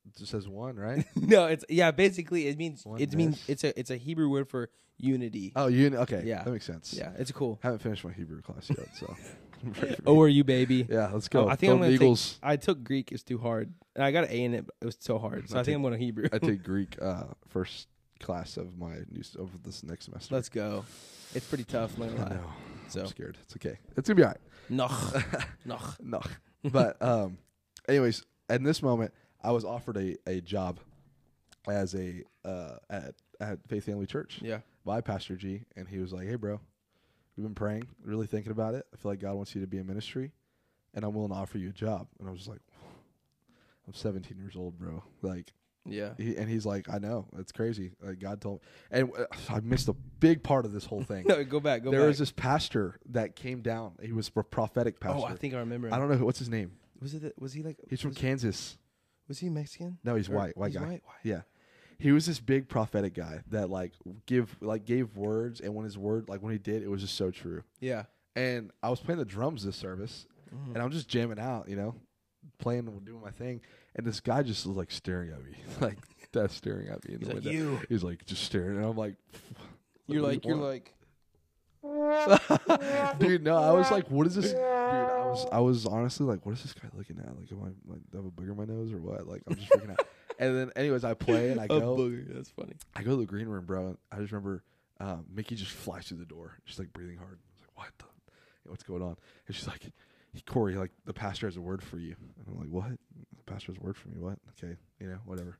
it just says one right. no, it's yeah. Basically, it means it means it's a it's a Hebrew word for unity. oh you okay Yeah. that makes sense. yeah, it's cool. I Haven't finished my Hebrew class yet, so. Oh, are you baby? yeah, let's go. Oh, I think I'm Go gonna Eagles. take. I took Greek. It's too hard, and I got an A in it. But it was so hard, so I I, think take- I'm going to Hebrew. I take Greek uh, first class of my new s- of this next semester. Let's go. It's pretty tough. I'm not I gonna lie. know. So I'm scared. It's okay. It's gonna be alright. noch noch. No, but um, anyways, in this moment, I was offered a, a job as a uh at at Faith Family Church Yeah. by Pastor G, and he was like, "Hey, bro, we've been praying, really thinking about it. I feel like God wants you to be in ministry, and I'm willing to offer you a job." And I was just like, "I'm 17 years old, bro. Like, Yeah. He, and he's like, I know, it's crazy. Like God told me, and uh, I missed a big part of this whole thing. No, go back. Go there back. was this pastor that came down. He was a prophetic pastor. oh, I think I remember. Him. I don't know who, what's his name. Was it? The, was he like? He's from Kansas. was he Mexican? No, he's Or- white. White he's guy. White, white. Yeah, he was this big prophetic guy that like give like gave words, and when his word like when he did, it was just so true. Yeah. And I was playing the drums this service, Mhm. and I'm just jamming out, you know, playing, and doing my thing, and this guy just was like staring at me, like that's staring at me in He's the like, window. you. He's like just staring, and I'm like, You're like. you You're like. dude. No, I was like, what is this, dude? I was, I was honestly like, what is this guy looking at? Like, am I like do I have a booger in my nose or what? Like, I'm just freaking out. And then, anyways, I play and I go, A booger. That's funny. I go to the green room, bro. And I just remember um, Mickey just flies through the door, just like breathing hard. I was like, what? The, what's going on? And she's like, hey, Cory, like the pastor has a word for you. And I'm like, what? The pastor has a word for me. What? Okay, you know, whatever.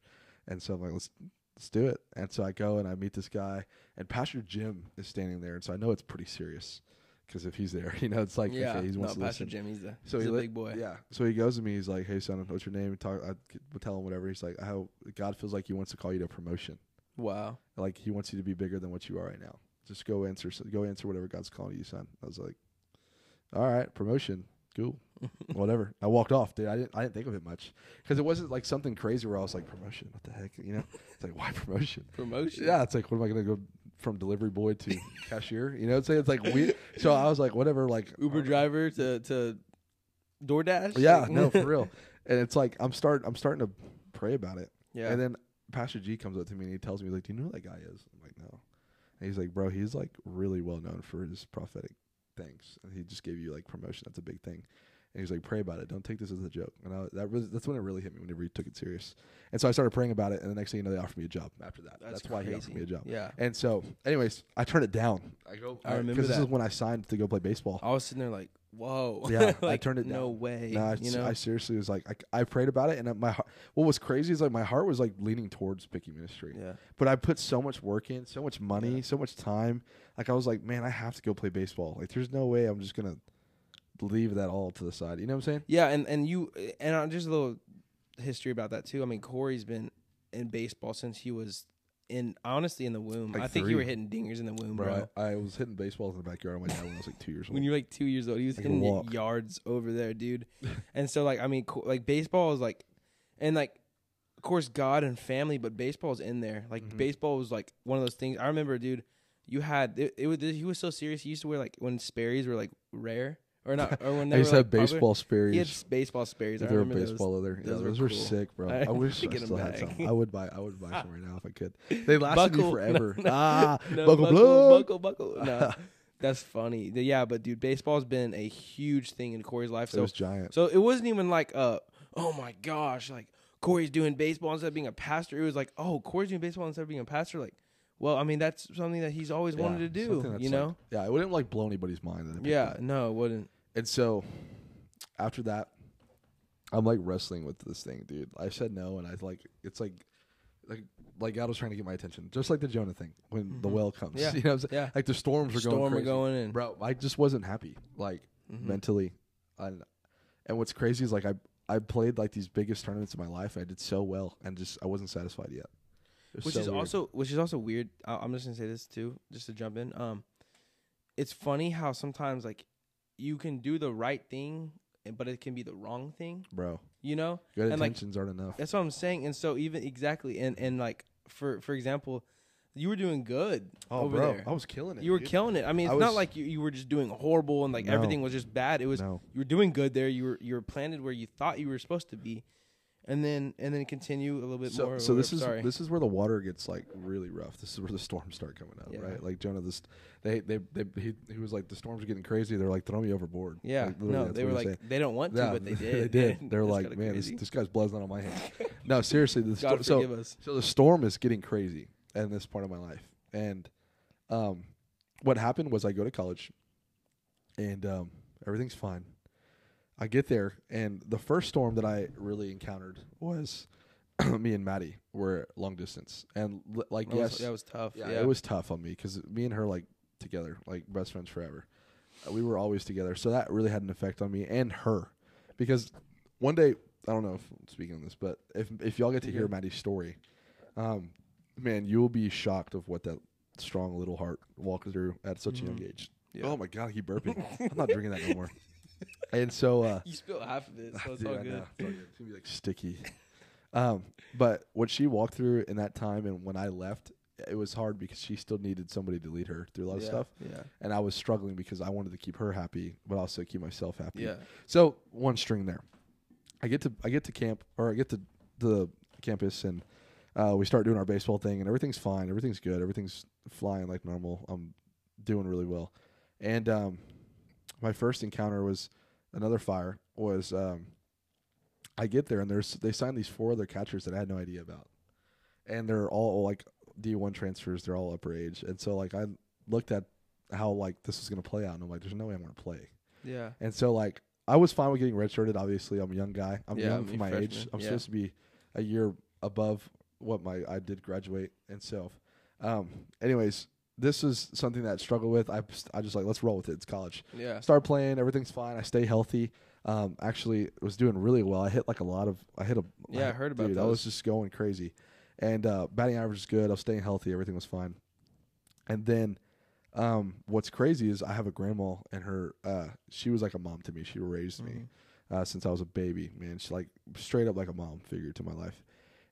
And so I'm like, let's let's do it. And so I go and I meet this guy, and Pastor Jim is standing there, and so I know it's pretty serious because if he's there, you know, it's like yeah. okay, he no, wants to Pastor listen. Jim. He's the. So he's he a li- big boy. Yeah. So he goes to me. He's like, "Hey, son, what's your name?" Talk. I would tell him whatever. He's like, "How God feels like He wants to call you to promotion. Wow. Like He wants you to be bigger than what you are right now. Just go answer. Go answer whatever God's calling you, son." I was like, "All right, promotion, cool, whatever." I walked off, dude. I didn't. I didn't think of it much because it wasn't like something crazy where I was like, "Promotion? What the heck?" You know? It's like, why promotion? Promotion. Yeah, it's like, what am I gonna go from delivery boy to cashier? You know what I'm saying? It's like we. So I was like, whatever, like Uber driver to to DoorDash. Yeah, no, for real. And it's like I'm start I'm starting to pray about it. yeah. And then Pastor G comes up to me and he tells me, like, Do you know who that guy is? I'm like, No. And he's like, Bro, he's like really well known for his prophetic things. And he just gave you like promotion. That's a big thing. And he's like, Pray about it. Don't take this as a joke. And I, that really, that's when it really hit me whenever he took it serious. And so I started praying about it. And the next thing you know, they offered me a job after that. That's, why he offered me a job. Yeah. And so, anyways, I turned it down. I go. I remember because this is when I signed to go play baseball. I was sitting there like, whoa. Yeah, I turned it No way. No, I, you know. I seriously was like, I, I prayed about it, and my heart, what was crazy is like my heart was like leaning towards Picky Ministry, yeah. but I put so much work in, so much money, Yeah. so much time. Like I was like, man, I have to go play baseball. Like, there's no way I'm just gonna leave that all to the side. You know what I'm saying? Yeah, and and you and uh, just a little history about that too. I mean, Cory's been in baseball since he was in honestly in the womb. Like I think you were hitting dingers in the womb, bro. Bro, I, I was hitting baseballs in the backyard of my dad when I was like two years old. When you were like two years old, he was I hitting yards over there, dude. and so like I mean, co- like baseball is like, and like, of course, God and family, but baseball's in there. Like Mhm. baseball was like one of those things. I remember, dude. You had it, it was he was so serious. He used to wear like when Sperry's were like rare or not or when they I used to like, have baseball He had baseball Sperry's. They were remember those. baseball leather. Yeah, those were those were cool. sick, bro. I I, wish I still had back. some. I would buy. I would buy some right now if I could. They lasted Buckle. me forever. No, no. ah, No, buckle, buckle, buckle, buckle. No, that's funny. Yeah, but dude, baseball's been a huge thing in Cory's life. It So, was giant. so it wasn't even like, uh, oh my gosh, like Cory's doing baseball instead of being a pastor. It was like, oh, Cory's doing baseball instead of being a pastor. Like, well, I mean, that's something that he's always wanted to do. You like- know? yeah, it wouldn't like blow anybody's mind. That I picked Yeah. No, it wouldn't. And so after that, I'm like wrestling with this thing, dude. I said no, and I like it's like like like God was trying to get my attention, just like the Jonah thing when the Mhm. whale comes. Yeah. You know, what I'm saying? Yeah. like the storms are going Storm are going in. bro. I just wasn't happy, like Mhm. mentally, And and what's crazy is like I I played like these biggest tournaments in my life. And I did so well, and just I wasn't satisfied yet. Which so is weird. also which is also weird. I- I'm just gonna say this too, just to jump in. Um, it's funny how sometimes like you can do the right thing, but it can be the wrong thing. bro. You know, Good and like intentions aren't enough. that's what I'm saying. And so even exactly, and and like for for example, you were doing good Oh, over bro, there. I was killing it. you were dude. killing it. I mean, I it's not was- like you, you were just doing horrible and like No. everything was just bad. It was No. you were doing good there. You were you were planted where you thought you were supposed to be, and then and then continue a little bit so, more. so this is sorry. this is where the water gets like really rough. This is where the storms start coming up, Yeah. right? Like Jonah, this they they they he, he was like the storms are getting crazy. They're like throw me overboard. yeah, Like, no, they were like was they don't want to, saying. but they did. they did. They're like, man, this, this guy's blood's not on my hands. no, seriously, the sto- so us. so the storm is getting crazy in this part of my life, and um, what happened was I go to college, and um, everything's fine. I get there, and the first storm that I really encountered was me and Maddie were long distance, and li- like That was- yes, that was tough. yeah, Yeah, it was tough on me because me and her like together, like best friends forever. Uh, we were always together, so that really had an effect on me and her. Because one day, I don't know if I'm speaking on this, but if if y'all get to hear? Maddie's story, um, man, you will be shocked of what that strong little heart walked through at such a young Mhm. age. Yeah. Oh my god, I keep burping. I'm not drinking that no more. And so, uh, You spilled half of it, so it's Dude, all good. know. It's all good. It's gonna be like sticky. um, but what she walked through in that time, and when I left, it was hard because she still needed somebody to lead her through a lot of yeah, stuff, Yeah, and I was struggling because I wanted to keep her happy, but also keep myself happy. yeah. So one string there. I get to I get to camp or I get to the campus and uh, we start doing our baseball thing and everything's fine. Everything's good. Everything's flying like normal. I'm doing really well. And um, my first encounter was another fire. Was um, I get there and there's they signed these four other catchers that I had no idea about, and they're all like D1 transfers. They're all upper age, and so like I looked at how like this was gonna play out, and I'm like, there's no way I'm gonna play. Yeah. And so like I was fine with getting redshirted. Obviously, I'm a young guy. I'm Yeah, young for my age. I'm yeah. supposed to be a year above what my I did graduate. And so, um, anyways, this is something that I struggle with. I I just like let's roll with it. It's college. Yeah. Start playing. Everything's fine. I stay healthy. Um, actually, was doing really well. I hit like a lot of. I hit a. Yeah, I heard about dude, I was just going crazy, and uh, batting average is good. I was staying healthy. Everything was fine. And then, um, what's crazy is I have a grandma, and her. Uh, she was like a mom to me. She raised me Mhm. uh, since I was a baby. Man, she like straight up like a mom figure to my life,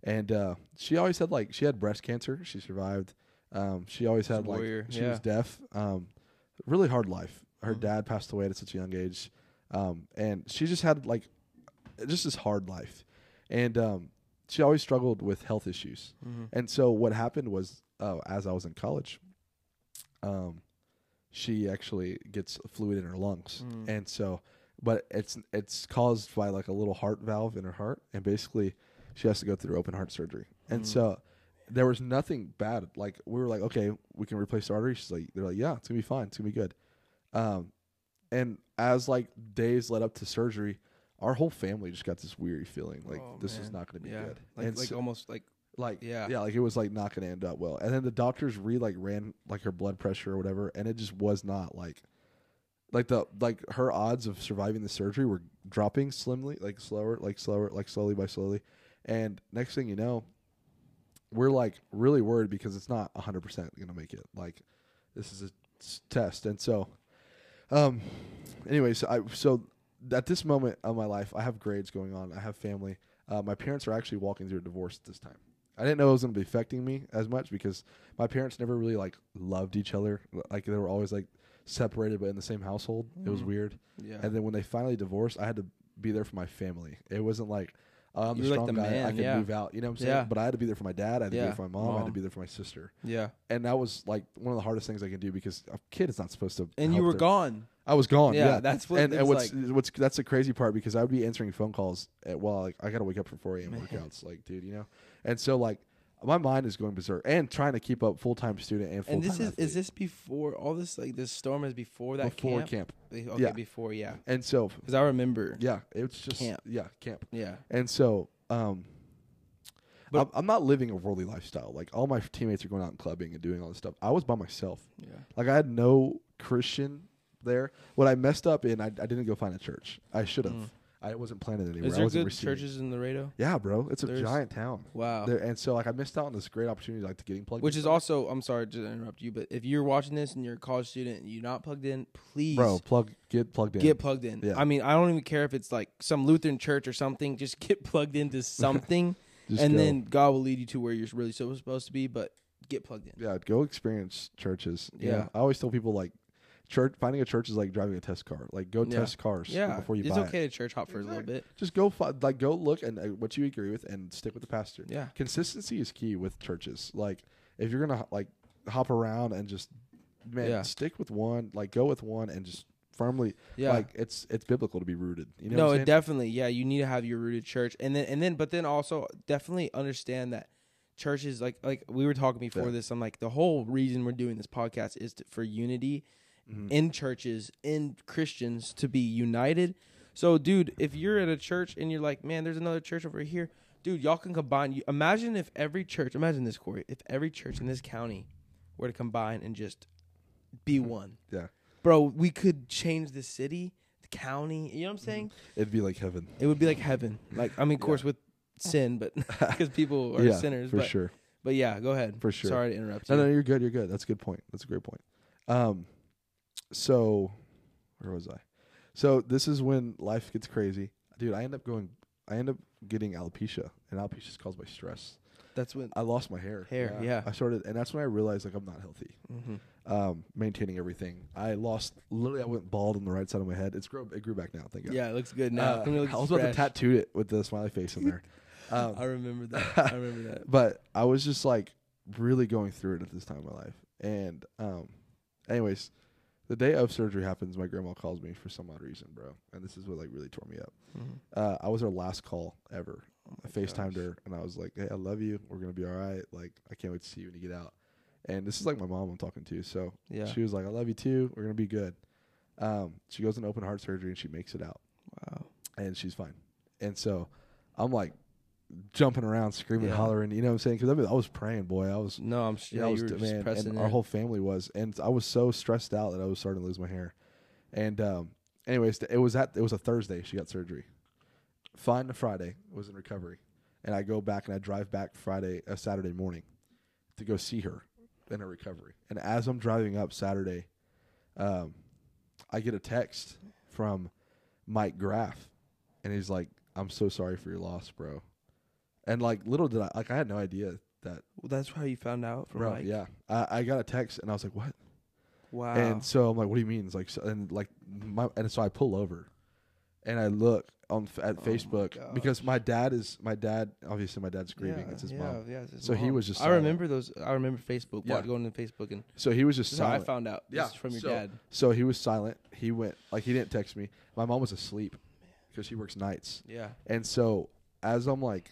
and uh, she always had like she had breast cancer. She survived. Um, she always had like warrior, she yeah. was deaf. Um, really hard life. Her Mhm. dad passed away at such a young age, um, and she just had like just this hard life, and um, she always struggled with health issues. Mhm. And so what happened was, uh, as I was in college, um, she actually gets fluid in her lungs, Mm. and so, but it's it's caused by like a little heart valve in her heart, and basically, she has to go through open heart surgery. And Mm. so, there was nothing bad. Like we were like, okay, we can replace the artery. She's like, they're like, yeah, it's gonna be fine. It's gonna be good. Um, and as like days led up to surgery, our whole family just got this weary feeling like Oh, this is not gonna be yeah. good. Like, And like so- almost like like Yeah. yeah like it was like not gonna end up well and then the doctors re like ran like her blood pressure or whatever and it just was not like like the like her odds of surviving the surgery were dropping slimly like slower like slower like slowly by slowly and next thing you know we're like really worried because it's not 100% gonna make it. Like this is a test. And so um anyways i so at this moment of my life i have grades going on. I have family. Uh, my parents are actually walking through a divorce at this time. I didn't know it was going to be affecting me as much because my parents never really like loved each other. Like they were always like separated but in the same household. It was Mhm. weird. Yeah. and then when they finally divorced i had to be there for my family. It wasn't like Um, i'm the You were like strong the guy i man, can yeah. move out you know what i'm saying Yeah. but i had to be there for my dad i had to be Yeah. there for my mom, i had to Mom. be there for my sister yeah. and that was like one of the hardest things I can do because a kid is not supposed to. And you help were their- gone. I was gone. Yeah, Yeah, that's what And, and what's what's that's the crazy part because I would be answering phone calls at well, like I got to wake up for four a.m. Workouts, like dude, you know. And so like my mind is going berserk and trying to keep up full time student and full time. And time. this is is this before all this like this storm is before that before camp? camp. Okay, Yeah. before yeah. And so Because I remember. yeah, it's just Camp. yeah camp. Yeah. And so um. But- I'm, I'm not living a worldly lifestyle. Like all my teammates are going out and clubbing and doing all this stuff. I was by myself. Yeah. Like I had no Christian there. What I messed up in, I, I didn't go find a church. I should have. Mm. I wasn't planted anywhere. Is I there wasn't good receiving. churches in Laredo? Yeah, bro, it's a There's- giant town. Wow. There, and so like I missed out on this great opportunity, like to getting plugged. In. Which in is also, I'm sorry to interrupt you, but if you're watching this and you're a college student and you're not plugged in, please bro, plug get plugged in. get plugged in. Yeah. I mean, I don't even care if it's like some Lutheran church or something. Just get plugged into something, Just and go. then God will lead you to where you're really so supposed to be. But get plugged in. yeah, go experience churches. Yeah, Yeah. I always tell people like church finding a church is like driving a test car. Like go Yeah. test cars Yeah, before you it's buy It's okay it. to church hop for a little bit. Just go fi- like go look and uh, what you agree with and stick with the pastor. Yeah, Consistency is key with churches. Like if you're gonna like hop around and just man Yeah. stick with one, like go with one and just firmly yeah. like it's it's biblical to be rooted. You know no, definitely. Yeah, you need to have your rooted church, and then and then, but then also definitely understand that churches like like we were talking before Yeah. this. I'm like the whole reason we're doing this podcast is to, for unity Mhm. in churches in Christians to be united. So, dude, if you're at a church and you're like, man, there's another church over here, dude, y'all can combine. You imagine if every church, imagine this, Corey, if every church in this county were to combine and just be one, yeah. bro, we could change the city, the county. You know what I'm saying? It'd be like heaven. It would be like heaven. Like, I mean, of course, with sin, but because people are yeah, sinners. for but, sure. but yeah, go ahead. For sure. Sorry to interrupt No, you. no, you're good. You're good. That's a good point. That's a great point. Um, so where was I? So this is when life gets crazy, dude. I end up going. I end up getting alopecia, and alopecia is caused by stress. That's when. I lost my hair. Hair, yeah. I started, and that's when I realized like I'm not healthy. Mhm. Um, maintaining everything. I lost. Literally, I went bald on the right side of my head. It's grow. It grew back now. Thank God. Yeah, it looks good now. Uh, It looks I was about to tattoo it with the smiley face in there. Um, I remember that. I remember that. but I was just like really going through it at this time of my life. And um, anyways, the day of surgery happens. My grandma calls me for some odd reason, bro. And this is what like really tore me up. Mhm. Uh, I was her last call ever. Oh I FaceTimed gosh. her and I was like, "Hey, I love you. We're gonna be all right. Like, I can't wait to see you when you get out." And this is like my mom I'm talking to. So Yeah. she was like, "I love you too. We're gonna be good." Um, she goes in open heart surgery and she makes it out Wow. and she's fine. And so I'm like jumping around, screaming, Yeah. hollering. You know what I'm saying? Because I, mean, I was praying, boy. I was, No, I'm. s- yeah, I was you were just man, and in. our whole family was, and I was so stressed out that I was starting to lose my hair. And um, anyways, it was at it was a Thursday. She got surgery. Fine, to Friday was in recovery, and I go back and I drive back Friday, uh, Saturday morning, to go see her in her recovery. And as I'm driving up Saturday, um, I get a text from Mike Graff, and he's like, "I'm so sorry for your loss, bro." And like, little did I like, I had no idea that, Well, that's how you found out from bro. Mike. Yeah, I, I got a text, and I was like, "What?" Wow. And so I'm like, "What do you mean?" It's like, so, and like, my, and so I pull over, and I look on f- at Oh my Facebook because my dad is my dad. Obviously, my dad's grieving. Yeah, it's his yeah, mom. Yeah, it's his So he mom. was just I silent. remember those. I remember Facebook. Yeah. Going to Facebook and So he was just this is how I silent. found out. This Yeah, is from your so- dad. So he was silent. He went like he didn't text me. My mom was asleep because she works nights. Yeah. And so as I'm like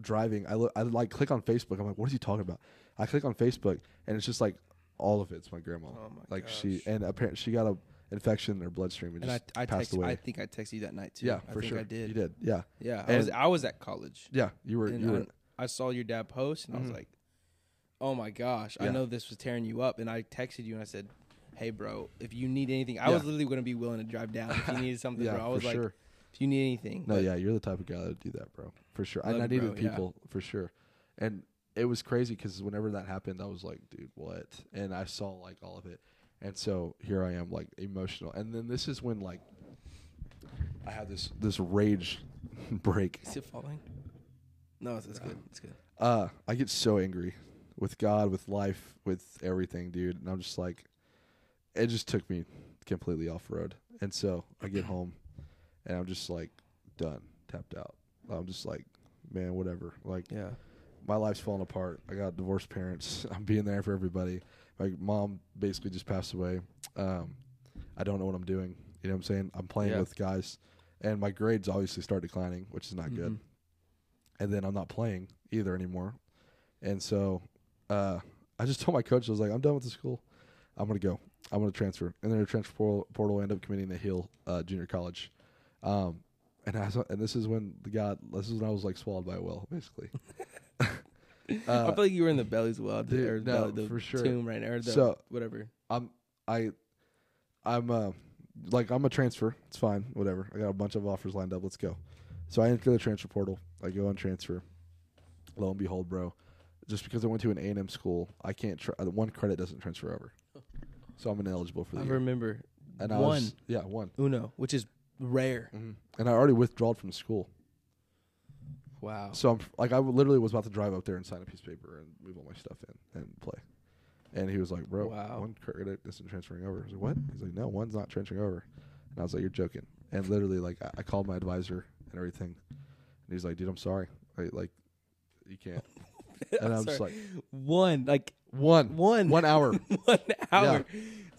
driving, I look, I like click on Facebook. I'm like, what is he talking about? I click on Facebook, and it's just like all of it's my grandma. Oh my like she and apparently she got a infection in her bloodstream and, And I, just I passed text, away. I think I texted you that night too. yeah, I for think sure. I did. You did. Yeah, Yeah, I was. I was at college. yeah. You were. and you were. I, I saw your dad post, and I was Mhm. like, "Oh my gosh, I know this was tearing you up." And I texted you and I said, "Hey, bro, if you need anything, I Yeah. was literally going to be willing to drive down if you needed something, yeah, bro. I was for like, sure. If you need anything, No, but yeah, you're the type of guy that would do that, bro, for sure. And I needed bro, yeah. people for sure. And it was crazy because whenever that happened, I was like, dude, what? And I saw like all of it, and so here I am, like emotional. And then this is when like I had this this rage break. Is it falling? No, it's, it's good. It's good. Uh, I get so angry with God, with life, with everything, dude. And I'm just like, it just took me completely off road. And so I get home, and I'm just like done, tapped out. I'm just like, man, whatever. Like Yeah. my life's falling apart. I got divorced parents. I'm being there for everybody. My mom basically just passed away. Um, I don't know what I'm doing. You know what I'm saying? I'm playing Yeah. with guys, and my grades obviously start declining, which is not good. Mhm. And then I'm not playing either anymore. And so uh, I just told my coach, I was like, I'm done with the school. I'm gonna go. I'm gonna transfer. And then the transfer portal, portal ended up committing to Hill uh, Junior College. Um, and I, and this is when the God, this is when I was like swallowed by a whale, basically. I uh, feel like you were in the belly's well, dude, or no, the, the for sure. tomb right now, or the So- whatever. I'm I I'm uh, like I'm a transfer. It's fine, whatever. I got a bunch of offers lined up. Let's go. So I enter the transfer portal. I go on transfer. Lo and behold, bro, just because I went to an A and M school, I can't. Tra- uh, one credit doesn't transfer over, so I'm ineligible for I the year. remember And I one was yeah one, Uno, which is rare. hmm and I already withdrawed from school. Wow. So I'm like I literally was about to drive up there and sign a piece of paper and move all my stuff in and play. And he was like, "Bro, Wow. one credit isn't transferring over." I was like, "What?" He's like, "No, one's not transferring over." And I was like, "You're joking." And literally, like, I, I called my advisor and everything, and he's like, "Dude, I'm sorry. I, like, you can't." And I'm just like, one, like "One, one, one hour, one hour.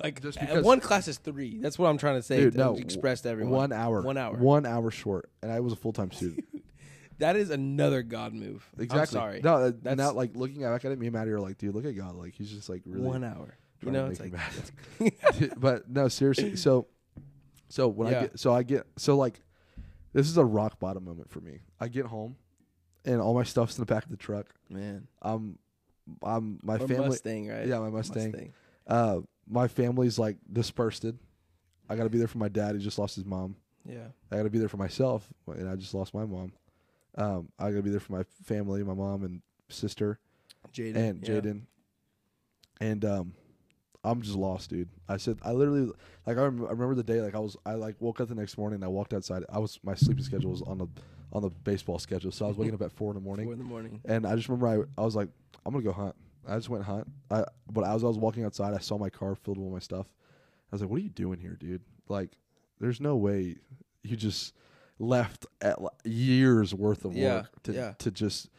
Like Just uh, because- one class is three. That's what I'm trying to say. dude. to No, express to everyone. one hour, One hour. one hour short." And I was a full time student. That is another God move. Exactly. I'm sorry. No, uh, That's- now like looking back at it, me and Maddie are like, "Dude, look at God. Like, he's just like really one hour. You know, it's like mad. but no, seriously. So, so when I get, so I get, so like, this is a rock bottom moment for me. I get home, and all my stuff's in the back of the truck. man. I'm, I'm my Or family. Mustang, right? Yeah, my Mustang. Uh, my family's like dispersed. I got to be there for my dad. He just lost his mom. Yeah. I got to be there for myself, and I just lost my mom. Um, I got to be there for my family, my mom and sister Jaden. and yeah. Jaden. And um, I'm just lost, dude. I said I literally like I, rem- I remember the day like I was I like woke up the next morning. and I walked outside. I was my sleeping schedule was on the on the baseball schedule, so I was waking up at four in the morning. Four in the morning. And I just remember I I was like I'm gonna go hunt. I just went hunt. I but as I was walking outside, I saw my car filled with all my stuff. I was like, "What are you doing here, dude? Like, there's no way you just left at years worth of Yeah, work to yeah. to just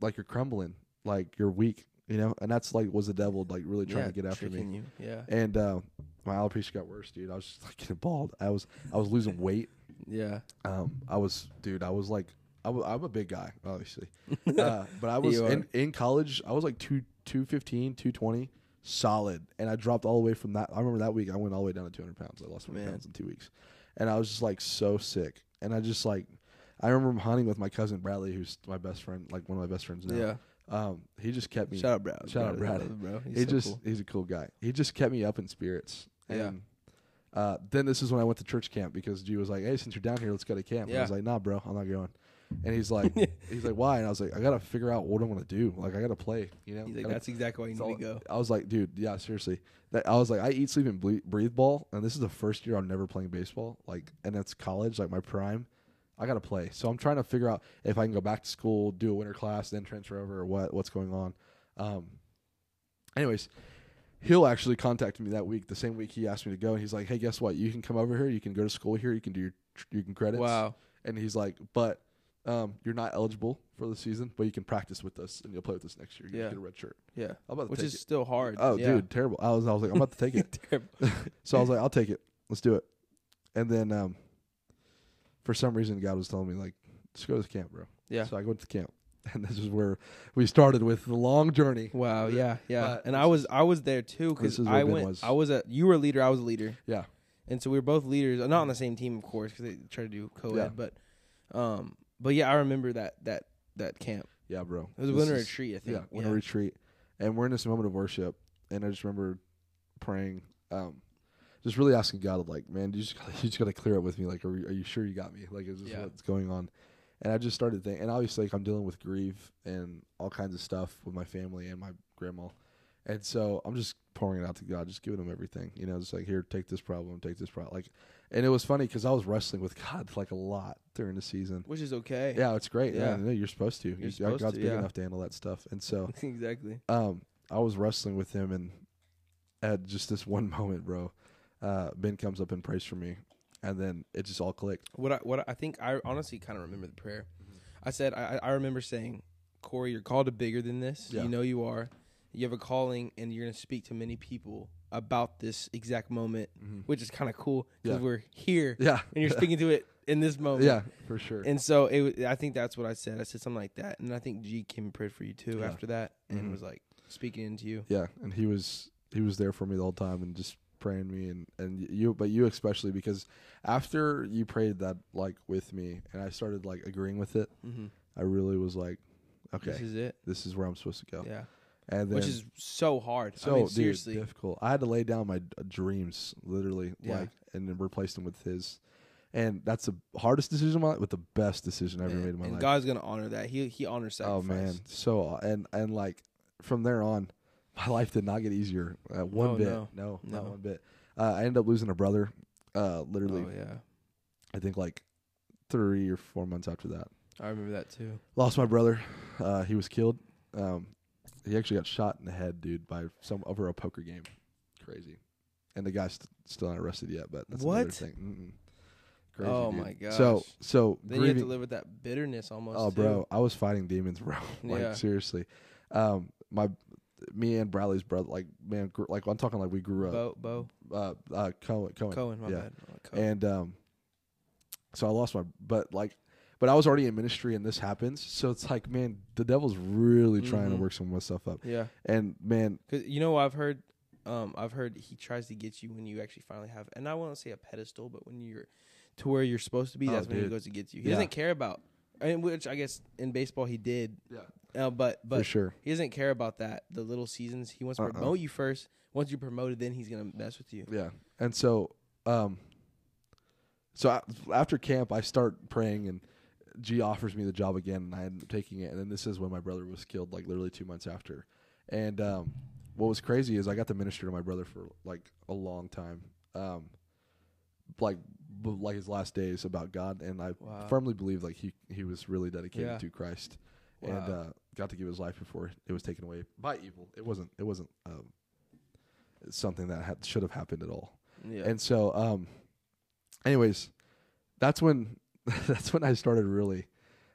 like you're crumbling, like you're weak, you know." And that's like was the devil like really trying yeah, to get after me. You. Yeah. And uh, my alopecia got worse, dude. I was just like getting bald. I was I was losing weight. Yeah. Um, I was, dude. I was like, I w- I'm a big guy, obviously, uh, but I was You in, are. in college. I was like two two fifteen, two twenty, solid, and I dropped all the way from that. I remember that week I went all the way down to two hundred pounds. I lost twenty Man. pounds in two weeks, and I was just like so sick. And I just like, I remember hunting with my cousin Bradley, who's my best friend, like one of my best friends now. Yeah. Um, he just kept me. Shout out, Brad. Shout out, Brad. Brad. bro. He's he so just cool. he's a cool guy. He just kept me up in spirits. Yeah. And uh, then this is when I went to church camp because G was like, "Hey, since you're down here, let's go to camp." And I Yeah. was like, "Nah, bro, I'm not going." And he's like, "He's like, why?" And I was like, "I gotta figure out what I'm gonna do. Like, I gotta play. You know." He's like, Gotta- that's exactly why you need to go. I was like, "Dude, yeah, seriously." That, I was like, "I eat, sleep, and ble- breathe ball," and this is the first year I'm never playing baseball. Like, and that's college, like my prime. I gotta play, so I'm trying to figure out if I can go back to school, do a winter class, then transfer over, or what what's going on. Um, anyways, he'll actually contacted me that week, the same week he asked me to go, and he's like, "Hey, guess what? You can come over here. You can go to school here. You can do your you can credits." Wow. And he's like, "But um, you're not eligible for the season, but you can practice with us, and you'll play with us next year. You Yeah. get a red shirt." Yeah. I'm about to Which is it. still hard. Oh, Yeah. dude, terrible. I was I was like, I'm about to take it. Terrible. so I was like, I'll take it. Let's do it. And then um, for some reason, God was telling me like, just go to the camp, bro. Yeah. So I went to the camp, and this is where we started with the long journey. Wow. Yeah. Yeah. And I was I was there too because I went. was. I was a. You were a leader. I was a leader. Yeah. And so we were both leaders. Not on the same team, of course, because they try to do co-ed. Yeah. But, um, but yeah, I remember that that that camp. Yeah, bro. It was a This winter is- retreat, I think. Yeah, winter retreat, and we're in this moment of worship, and I just remember praying, um, just really asking God, like, man, you just gotta, you just got to clear it with me. Like, are, you- are you sure you got me? Like, is this Yeah. what's going on? And I just started thinking, and obviously, like, I'm dealing with grief and all kinds of stuff with my family and my grandma, and so I'm just pouring it out to God, just giving him everything. You know, just like, here, take this problem, take this problem. Like, and it was funny because I was wrestling with God like a lot during the season. which is okay. Yeah, it's great. Yeah, Yeah. no, you're supposed to. You- supposed God's to, big yeah. enough to handle that stuff, and so exactly. um, I was wrestling with him, and at just this one moment, bro, uh, Ben comes up and prays for me, and then it just all clicked. What I what I think I honestly kind of remember the prayer. Mm-hmm. I said I I remember saying, Cory, you're called to bigger than this. Yeah. You know you are. You have a calling, and you're going to speak to many people about this exact moment, which is kind of cool because Yeah. we're here Yeah, and you're speaking to it in this moment. yeah, for sure. And so it, I think that's what I said. I said something like that, and I think G came and prayed for you too Yeah. after that, and Mhm. was like speaking into you. yeah, and he was he was there for me the whole time and just praying me and and you, but you especially because after you prayed that like with me, and I started like agreeing with it, Mm-hmm. I really was like, okay, This is it. this is where I'm supposed to go. Yeah. and then which is so hard. so I mean, dude, seriously. difficult. I had to lay down my dreams, literally, Yeah. like, and then replace them with his. And that's the hardest decision of my life, but the best decision I ever made in my and life. God's gonna honor that. He he honors that. oh man, so and and like from there on, my life did not get easier. Uh, one No, bit, no, no, not no. one bit. Uh, I ended up losing a brother. Uh, literally, Oh yeah, I think like three or four months after that. I remember that too. Lost my brother. Uh, he was killed. Um, he actually got shot in the head, dude, by some over a poker game. Crazy. And the guy's st- still not arrested yet, but that's another What? thing. Mm-mm. Crazy, Oh dude. my god! So so Then you have to live with that bitterness almost. Oh, too. bro, I was fighting demons, bro. like Yeah. seriously. Um, my me and Bradley's brother, like man, like I'm talking like we grew up. Bo Bo Uh, uh, Cohen, Cohen, Cohen. My yeah. bad. Oh, Cohen. and um, so I lost my, but like, but I was already in ministry, and this happens. So it's like, man, the devil's really trying to Mhm. work some of my stuff up. yeah, And man, because you know I've heard. Um, I've heard he tries to get you when you actually finally have, and I won't say a pedestal, but when you're to where you're supposed to be, Oh, that's when he goes to get you. He Yeah. doesn't care about, and which I guess in baseball he did, yeah, uh, but for but sure. he doesn't care about that. The little seasons, he wants to Uh-uh. promote you first. Once you're promoted, then he's gonna mess with you. Yeah. And so, um, so I, after camp, I start praying, and G offers me the job again, and I end up taking it. And then this is when my brother was killed, like literally two months after. And um, what was crazy is I got to minister to my brother for like a long time, um, like b- like his last days about God, and I Wow. firmly believe like he he was really dedicated Yeah. to Christ, Wow. and uh, got to give his life before it was taken away by evil. It wasn't it wasn't um, something that had, should have happened at all. yeah. And so, um, anyways, that's when that's when I started really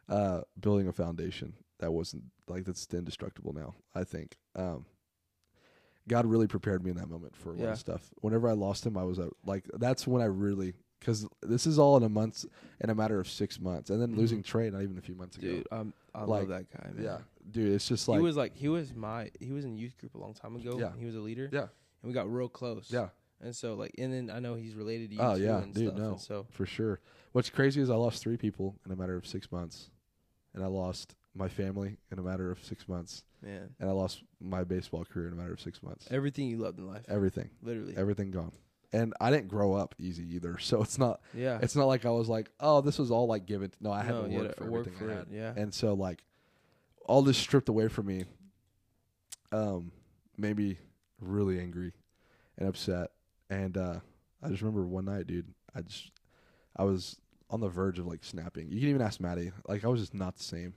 uh, building a foundation that wasn't like that's indestructible now. I think um, God really prepared me in that moment for a lot of stuff. Whenever I lost him, I was uh, like, that's when I really because this is all in a month, in a matter of six months, and then Mhm. losing Trey not even a few months ago. dude, um, I Like, love that guy, man. Yeah, dude, it's just like he was like he was my he was in youth group a long time ago. Yeah. and he was a leader. Yeah. and we got real close. yeah. and so like, and then I know he's related to you. Oh too yeah, and dude, stuff, no, and so for sure. What's crazy is I lost three people in a matter of six months, and I lost my family in a matter of six months, man, and I lost my baseball career in a matter of six months. everything you loved in life, Everything, literally. everything gone, and I didn't grow up easy either. So it's not, yeah, it's not like I was like, oh, this was all like given. No, I had no, to work had for work everything for I it. Yeah, and so like, all this stripped away from me, um, made me really angry and upset. And uh, I just remember one night, dude, I just I was on the verge of like snapping. You can even ask Maddie. Like I was just not the same.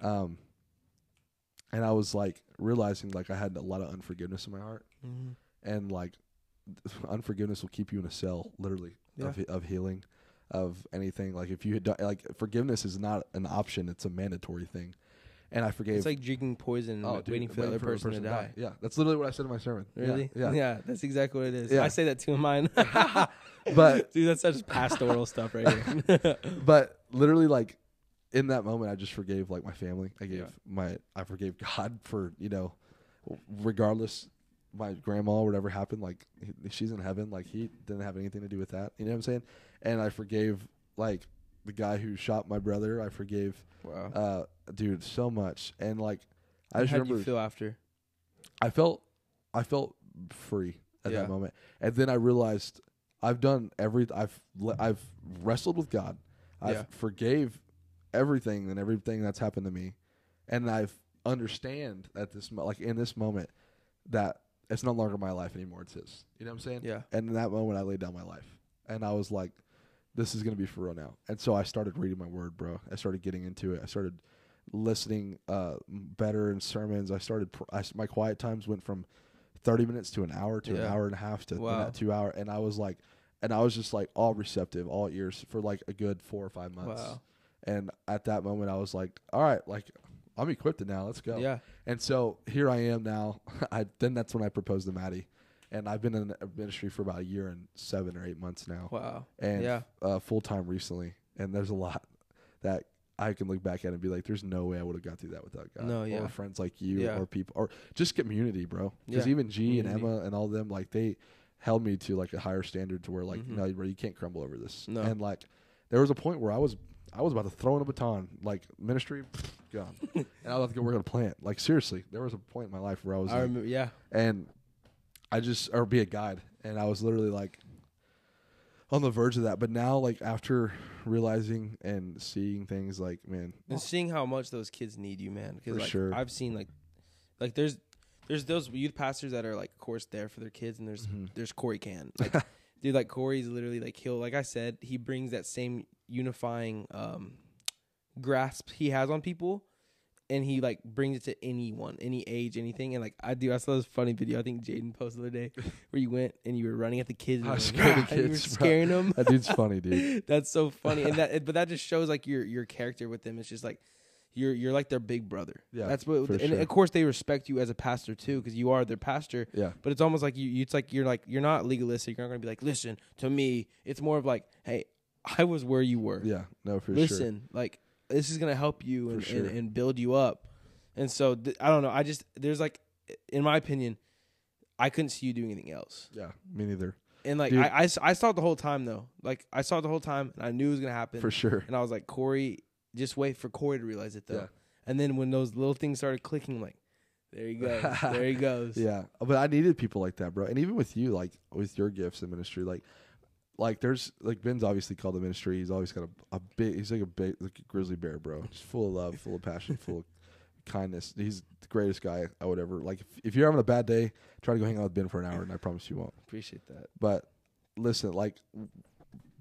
Um, and I was like realizing like I had a lot of unforgiveness in my heart, Mhm. and like unforgiveness will keep you in a cell, literally of of healing, of anything. Like if you had done, like forgiveness is not an option; it's a mandatory thing. And I forgave. it's like drinking poison and Oh, dude, waiting for the other a person, to die. Yeah, that's literally what I said in my sermon. Yeah, Really? Yeah. that's exactly what it is. Yeah. I say that too in mine. But dude, that's such pastoral stuff right here. but literally like in that moment I just forgave like my family. I gave Yeah. my I forgave God for, you know, regardless my grandma whatever happened like he- she's in heaven like he didn't have anything to do with that. You know what I'm saying? And I forgave like the guy who shot my brother. I forgave wow. uh dude so much and like I just How did remember you feel after? I felt I felt free at Yeah. that moment, and then I realized I've done every I've I've wrestled with God, I've Yeah. forgave everything and everything that's happened to me, and I've understand at this like in this moment that it's no longer my life anymore. It's His. You know what I'm saying? Yeah. And in that moment, I laid down my life, and I was like, "This is gonna be for real now." And so I started reading my Word, bro. I started getting into it. I started listening uh, better in sermons. I started. Pr- I my quiet times went from thirty minutes to an hour to an hour and a half to Wow. two hour, and I was like, and I was just like all receptive, all ears for like a good four or five months. Wow. And at that moment, I was like, "All right, like I'm equipped now. Let's go." Yeah. And so here I am now. I then that's when I proposed to Maddie, and I've been in ministry for about a year and seven or eight months now, Wow. and yeah. uh, full time recently. And there's a lot that I can look back at and be like, "There's no way I would have got through that without God." No, yeah. Or friends like you, Yeah. or people, or just community, bro. Because Yeah. even G and Emma and all them, like they held me to like a higher standard to where like, Mhm. no, bro, you can't crumble over this. No. And like, there was a point where I was I was about to throw in a baton, like ministry, gone. and I was about to go work at a plant. Like seriously, there was a point in my life where I was I like, remember. Yeah. and I just or be a guide, and I was literally like on the verge of that. But now, like after realizing and seeing things, like man, and seeing how much those kids need you, man. Because For like sure. I've seen like, like there's there's those youth pastors that are like, of course, there for their kids, and there's Mhm. there's Cory Cann, like, dude, like Cory's literally like he'll like I said, he brings that same unifying um grasp he has on people. And he like brings it to anyone, any age, anything. And like I do, I saw this funny video. I think Jaden posted the other day where you went and you were running at the kids. And I you was scaring like, you were kids, bro. them. that dude's funny, dude. That's so funny, and that but that just shows like your your character with them. It's just like you're you're like their big brother. Yeah, that's what. And sure. of course, they respect you as a pastor too, because you are their pastor. Yeah, But it's almost like you. you- It's like you're like you're not legalistic. You're not gonna be like, listen to me. It's more of like, hey, I was where you were. yeah, no, for sure. listen, like this is gonna help you and, sure. and, and build you up. And so th- I don't know. I just there's like, in my opinion, I couldn't see you doing anything else. Yeah, me neither. And like Dude. I, I, I saw it the whole time though. Like I saw it the whole time, and I knew it was gonna happen. For sure. And I was like, Cory, just wait for Cory to realize it though. Yeah. And then when those little things started clicking, like, there he goes, there he goes. Yeah, but I needed people like that, bro. And even with you, like with your gifts in ministry, like, like there's like Ben's obviously called the ministry. He's always got a, a big. He's like a big like a grizzly bear, bro. Just full of love, full of passion, full of kindness. He's the greatest guy I would ever like. If, if you're having a bad day, try to go hang out with Ben for an hour, and I promise you won't. Appreciate that. But listen, like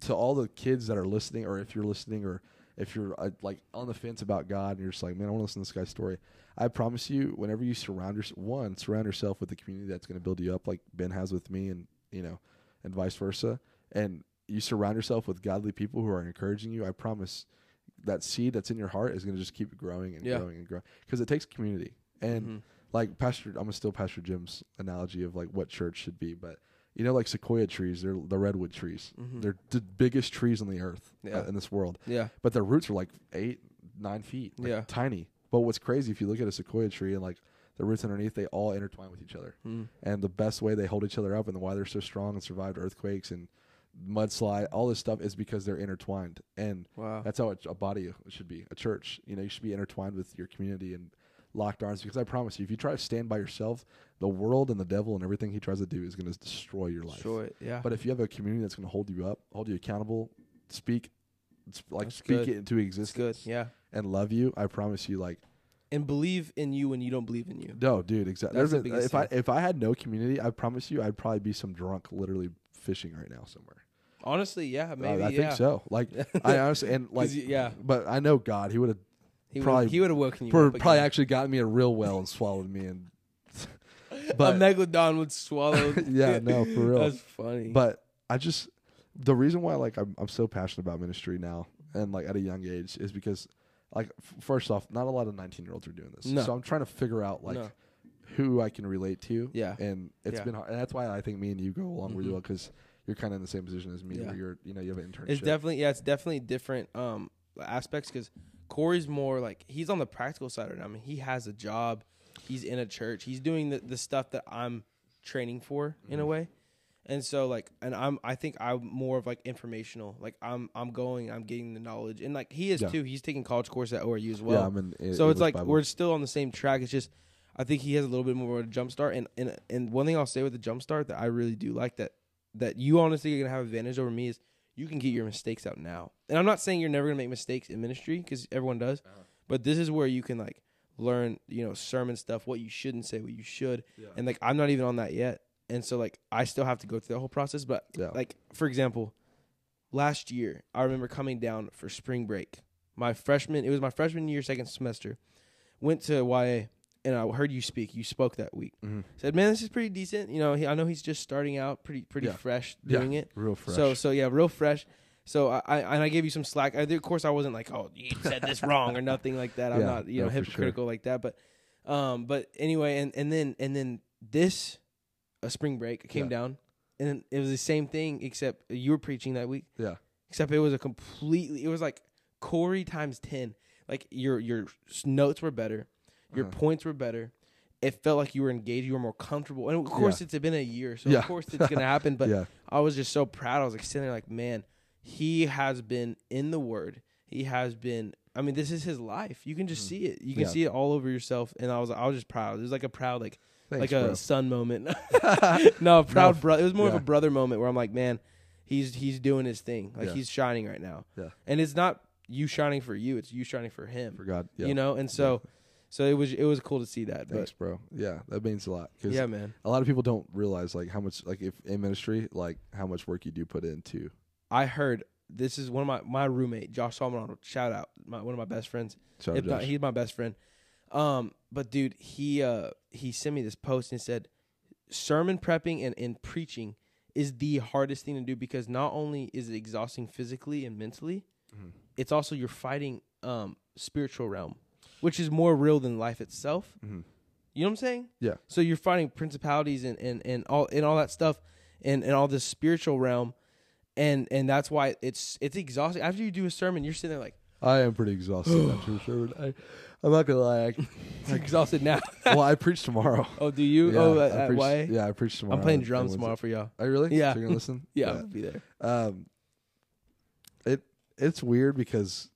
to all the kids that are listening, or if you're listening, or if you're uh, like on the fence about God, and you're just like, man, I want to listen to this guy's story. I promise you, whenever you surround yourself, one, surround yourself with the community that's going to build you up, like Ben has with me, and you know, and vice versa, and you surround yourself with godly people who are encouraging you. I promise that seed that's in your heart is going to just keep growing and Yeah. growing and growing because it takes community and Mhm. like Pastor, I'm gonna steal Pastor Jim's analogy of like what church should be, but you know, like sequoia trees, they're the redwood trees. Mhm. They're the biggest trees on the earth uh, in this world, Yeah. but their roots are like eight, nine feet, like Yeah. tiny. But what's crazy if you look at a sequoia tree and like the roots underneath, they all intertwine with each other. Mm. And the best way they hold each other up and why they're so strong and survived earthquakes and mudslide, all this stuff is because they're intertwined. And Wow. that's how a, body should be. A church, you know, you should be intertwined with your community and locked arms. Because I promise you, if you try to stand by yourself, the world and the devil and everything he tries to do is going to destroy your life. Destroy it. Yeah. But if you have a community that's going to hold you up, hold you accountable, speak, like That's speak good. it into existence, good. Yeah. and love you, I promise you, like And believe in you when you don't believe in you. no, dude, exactly. The There's a, biggest if I if I had no community, I promise you, I'd probably be some drunk, literally fishing right now somewhere. Honestly, yeah. Uh, Maybe. I yeah. think so. Like I honestly and like yeah. but I know God, He would have He probably- would he would have woken you up. probably actually gotten me a real well and swallowed me and but a megalodon would swallow. yeah no for real That's funny. but i just the reason why like I'm, I'm so passionate about ministry now and like at a young age is because like f- first off not a lot of 19 year olds are doing this No. so i'm trying to figure out like No. who i can relate to Yeah. and it's Yeah. been hard and that's why i think me and you go along really Mhm. well because you're kind of in the same position as me Yeah. where you're you know you have an internship It's definitely yeah, it's definitely different um aspects because Cory's more like he's on the practical side right now. I mean, he has a job, he's in a church, he's doing the, the stuff that I'm training for in a Mhm. way, and so like, and I'm I think I'm more of like informational. Like I'm I'm going, I'm getting the knowledge, and like he is Yeah. too. He's taking college course at ORU as yeah well. i'm in I- so it's like Bible. we're still on the same track. It's just I think he has a little bit more of a jump start. And and and one thing I'll say with the jump start that I really do like that that you honestly are gonna have advantage over me is you can get your mistakes out now. And I'm not saying you're never gonna make mistakes in ministry because everyone does, Uh-huh. but this is where you can like learn you know sermon stuff, what you shouldn't say, what you should, yeah. and like I'm not even on that yet. And so like I still have to go through the whole process. But yeah like for example, last year I remember coming down for spring break. My freshman, it was my freshman year, second semester. Went to YA, and I heard you speak. You spoke that week. Mhm. Said, "Man, this is pretty decent. You know, he, I know he's just starting out, pretty pretty Yeah. fresh Yeah. doing it. real fresh So so yeah, real fresh. So I, I and I gave you some slack. I, of course, I wasn't like, oh, you said this wrong or nothing like that. I'm Yeah, not you know no, for sure. hypocritical like that. But um, but anyway, and and then and then this, a spring break came Yeah. down, and it was the same thing except you were preaching that week. yeah Except it was a completely. It was like Cory times ten. Like your your notes were better, your Uh-huh. points were better. It felt like you were engaged. You were more comfortable, and of course, Yeah. it's been a year, so Yeah. of course it's gonna happen. But yeah I was just so proud. I was like sitting there, like, man, he has been in the Word. He has been. I mean, this is his life. You can just Mhm. see it. You can Yeah. see it all over yourself. And I was, I was just proud. It was like a proud, like, Thanks, like a bro. son moment. no, proud f- brother. It was more of a brother moment where I'm like, man, he's he's doing his thing. Like Yeah. he's shining right now. Yeah. And it's not you shining for you. It's you shining for him. For God, yeah. You know. And so, so it was it was cool to see that. Thanks, bro. Yeah, that means a lot. Yeah, man. a lot of people don't realize like how much like if in ministry like how much work you do put into. I heard this is one of my my roommate Josh Solomon. Shout out, my, one of my best friends. Shout out if not, Josh. he's my best friend. Um, but dude, he uh he sent me this post and said, sermon prepping and, and preaching is the hardest thing to do because not only is it exhausting physically and mentally, Mhm. it's also you're fighting um spiritual realm, which is more real than life itself. Mhm. You know what I'm saying? Yeah. So you're fighting principalities and, and, and all and all that stuff and, and all this spiritual realm and and that's why it's it's exhausting. After you do a sermon, you're sitting there like I am pretty exhausted after the sermon. I, I'm not gonna lie. I, exhausted now. well, I preach tomorrow. Oh, do you? Yeah, oh, preach, YA? Yeah, I preach tomorrow. I'm playing drums tomorrow for y'all. Are you really? Yeah. So you're gonna listen? Yeah, I'll be there. Um, it it's weird because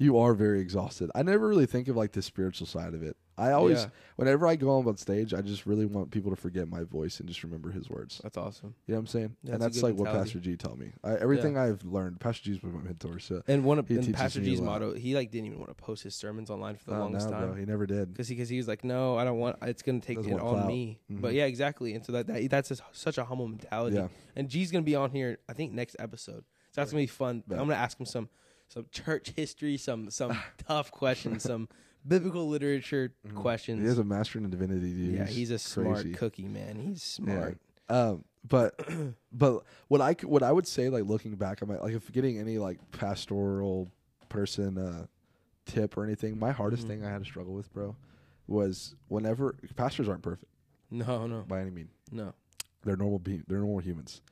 you are very exhausted. I never really think of like the spiritual side of it. I always, Yeah. whenever I go on stage, I just really want people to forget my voice and just remember his words. That's awesome. You know what I'm saying? That's and that's like what. Pastor G taught me. I, everything I've learned, Pastor G's been my mentor. So And one of and Pastor G's motto, he like didn't even want to post his sermons online for the oh, longest no, time. bro, he never did. because he, cause he was like, no, I don't want. It's gonna take Doesn't it on clout. me. But Mhm. yeah, exactly. And so that, that that's just such a humble mentality. Yeah, And G's gonna be on here. I think next episode. So that's gonna be fun. Yeah. I'm gonna ask him some some church history, some some tough questions, some biblical literature Mhm. questions. he has a master in divinity, dude. yeah, he's a smart crazy. cookie, man. He's smart. Um, but but what I what I would say, like looking back on my like if getting any like pastoral person uh tip or anything, my hardest Mhm. thing I had to struggle with, bro, was whenever pastors aren't perfect No, no, by any means. no. They're normal be- they're normal humans.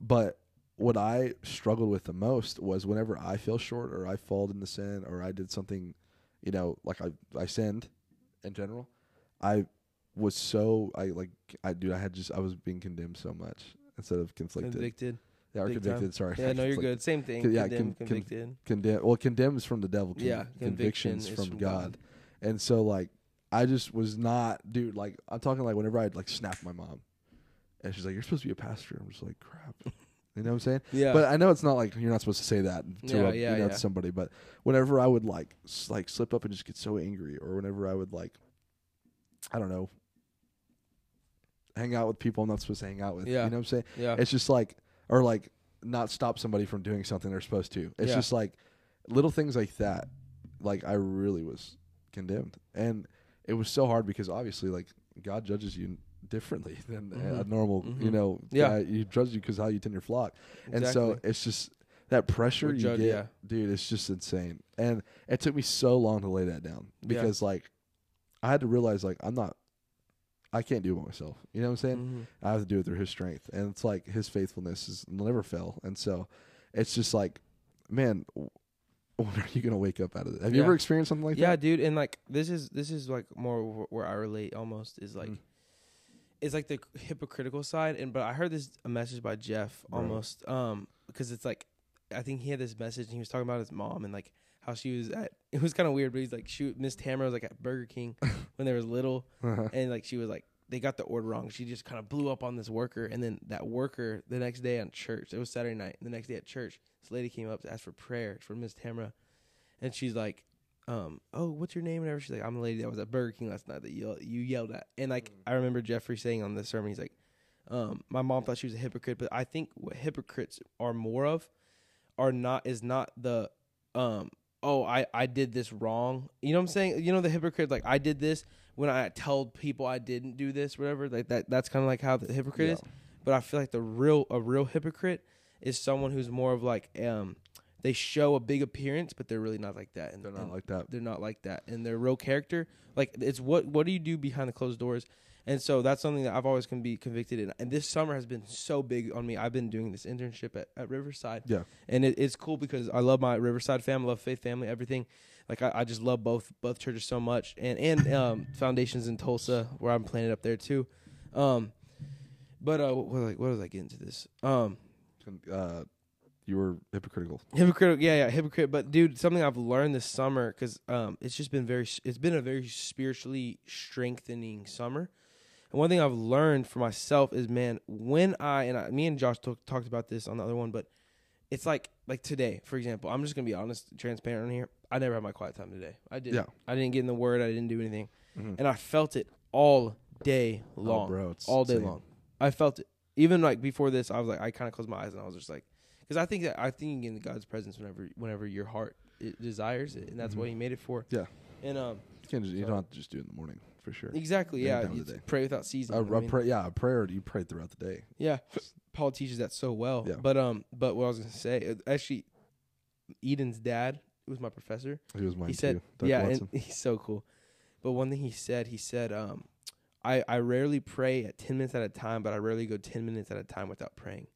But what I struggled with the most was whenever I feel short or I fall into sin or I did something, you know, like I I sinned in general, I was so I like I dude I had just I was being condemned so much instead of conflicted. Convicted. yeah, or big time. convicted. Sorry. Yeah, no, you're good. Same thing. Con- yeah, Condemn, con- con- convicted. Condemn. Well, condemn is from the devil. Con- yeah, conviction convictions from, from God. And so like I just was not, dude. Like I'm talking like whenever I'd like snap my mom, and she's like, "You're supposed to be a pastor." I'm just like, "Crap." You know what I'm saying? Yeah, But I know it's not like you're not supposed to say that to Yeah, a, yeah, you know yeah. somebody. But whenever I would like s- like slip up and just get so angry, or whenever I would like, I don't know, hang out with people I'm not supposed to hang out with. Yeah. You know what I'm saying? yeah, It's just like, or like not stop somebody from doing something they're supposed to. It's Yeah. just like little things like that. Like I really was condemned, and it was so hard because obviously, like God judges you differently than a Mhm. normal, you Mhm. know, Yeah. He judges you because how you tend your flock, and so it's just that pressure We're you judged, get, yeah. dude. It's just insane, and it took me so long to lay that down Yeah. because like I had to realize like I'm not. I can't do it by myself. You know what I'm saying? Mhm. I have to do it through his strength. And it's like his faithfulness is will never fail. And so it's just like, man, when are you gonna wake up out of it? Have you ever experienced something like yeah, that? Yeah, dude, and like this is this is like more where I relate almost is like Mm. It's like the hypocritical side and but I heard this a message by Jeff almost um because it's like I think he had this message and he was talking about his mom and like how she was at it was kind of weird but he's like she Miss Tamara was like at Burger King when they was little Uh-huh. and like she was like they got the order wrong. She just kind of blew up on this worker, and then that worker the next day on church. It was Saturday night. The next day at church, this lady came up to ask for prayer for Miss Tamara, and she's like, um, "Oh, what's your name?" And everything. She's like, "I'm the lady that was at Burger King last night that you you yelled at." And like I remember Jeffrey saying on the sermon, he's like, um, "My mom thought she was a hypocrite, but I think what hypocrites are more of are not is not the um." Oh, I, I did this wrong. You know what I'm saying? You know the hypocrite like I did this when I told people I didn't do this, whatever. Like that that's kind of like how the hypocrite Yeah. is. But I feel like the real a real hypocrite is someone who's more of like um they show a big appearance, but they're really not like that. And They're not and like that. they're not like that. And their real character, like it's what what do you do behind the closed doors? And so that's something that I've always can be convicted in. And this summer has been so big on me. I've been doing this internship at, at Riverside. Yeah. And it, it's cool because I love my Riverside family, love Faith family, everything. Like I, I just love both both churches so much. And and um foundations in Tulsa where I'm planted up there too. Um but uh what, what, what was I getting to this? Um Uh, you were hypocritical. Hypocritical, yeah, yeah, hypocrite. But dude, something I've learned this summer because um, it's just been very, it's been a very spiritually strengthening summer. And one thing I've learned for myself is, man, when I and I, me and Josh talk, talked about this on the other one, but it's like, like today, for example, I'm just gonna be honest, transparent on here. I never had my quiet time today. I didn't. Yeah. I didn't get in the word. I didn't do anything, Mhm. and I felt it all day Oh, long, bro, it's all day same. long. I felt it. Even like before this, I was like, I kind of closed my eyes and I was just like, because I think that I think in God's presence whenever whenever your heart it desires it, and that's what Mhm. He made it for. Yeah. And um, You, can't just, you don't have to just do it in the morning for sure. exactly, Any yeah. pray without ceasing. A, you know what a I mean? pray, yeah, a prayer you pray throughout the day. Yeah, Paul teaches that so well. Yeah. But um, but what I was gonna say, uh, actually, Eden's dad was my professor. He was mine he said, too. Yeah, Watson. and he's so cool. But one thing he said, he said, um, I I rarely pray at ten minutes at a time, but I rarely go ten minutes at a time without praying.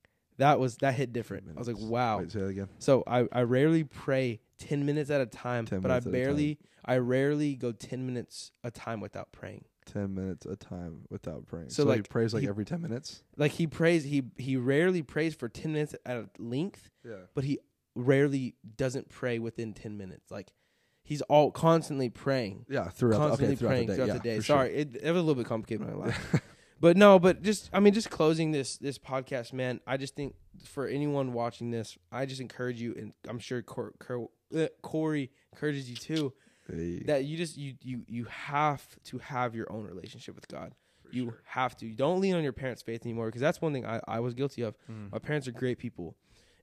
That was that hit different. I was like, wow. Wait, say that again. So I, I rarely pray ten minutes at a time, 10 but I minutes at a barely I rarely go ten minutes a time without praying. Ten minutes a time without praying. So, So, he like, prays like he- every ten minutes. Like he prays, he he rarely prays for ten minutes at a length, Yeah. but he rarely doesn't pray within ten minutes. Like he's all constantly praying, Yeah, throughout. constantly okay, throughout praying the day. throughout yeah, the day. for sure. Sorry, it, it was a little bit complicated. When I. but no, but just I mean, just closing this this podcast, man. I just think for anyone watching this, I just encourage you, and I'm sure Cor- Cor- uh, Cory encourages you too. Hey, that you just you you you have to have your own relationship with God. you have to. You don't lean on your parents' faith anymore because that's one thing I, I was guilty of. Mm. My parents are great people,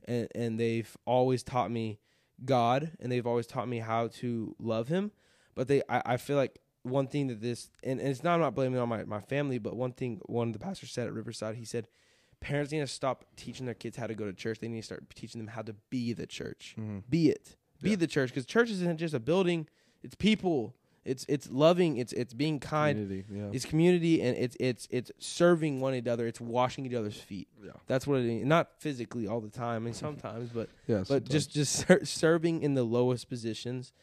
and and they've always taught me God, and they've always taught me how to love Him. But they, I, I feel like one thing that this, and, and it's not I'm not blaming on my my family, but one thing one of the pastors said at Riverside, he said. Parents need to stop teaching their kids how to go to church. They need to start teaching them how to be the church Mhm. be it be Yeah. the church because church isn't just a building it's people it's it's loving it's it's being kind Community, yeah. it's community and it's it's it's serving one another it's washing each other's feet yeah. that's what it is not physically all the time and sometimes but Yeah. but sometimes. just just ser- serving in the lowest positions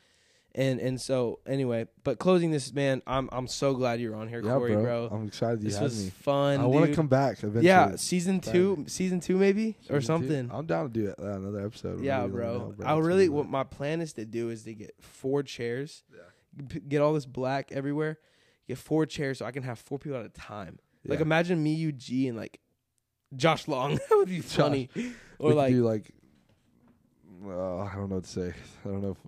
and and so anyway but closing this man i'm i'm so glad you're on here yeah, cory bro. bro, I'm excited to have you this had was me. fun I want to come back eventually. yeah season two Finally. season two maybe or Season two. something I'm down to do it. Uh, another episode. Yeah, you let bro. I really what my plan is to do is to get four chairs. Yeah. p- Get all this black everywhere. Get four chairs so I can have four people at a time. Like imagine me, you, G, and like Josh Long. that would be funny. we Or could like do like. Uh, I don't know what to say. I don't know. If,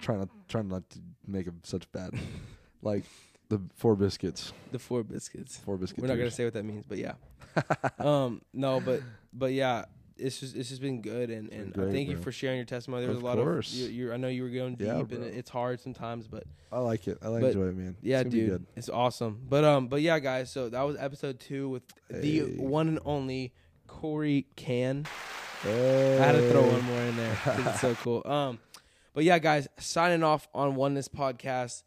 trying to trying not to make them such bad. like the four biscuits. the four biscuits. Four biscuits. We're not gonna say what that means, but yeah. um, no, but but yeah, it's just it's just been good, and and great, I thank you for sharing your testimony. There was Of a lot course. of you. I know you were going deep, Yeah, and it's hard sometimes, but I like it. I like enjoy it, man. Yeah, It's dude, it's awesome. But um, but yeah, guys. So that was episode two with the one and only Cory Cann. I had to throw one more in there it's so cool. Um, but yeah, guys, signing off on Oneness Podcast.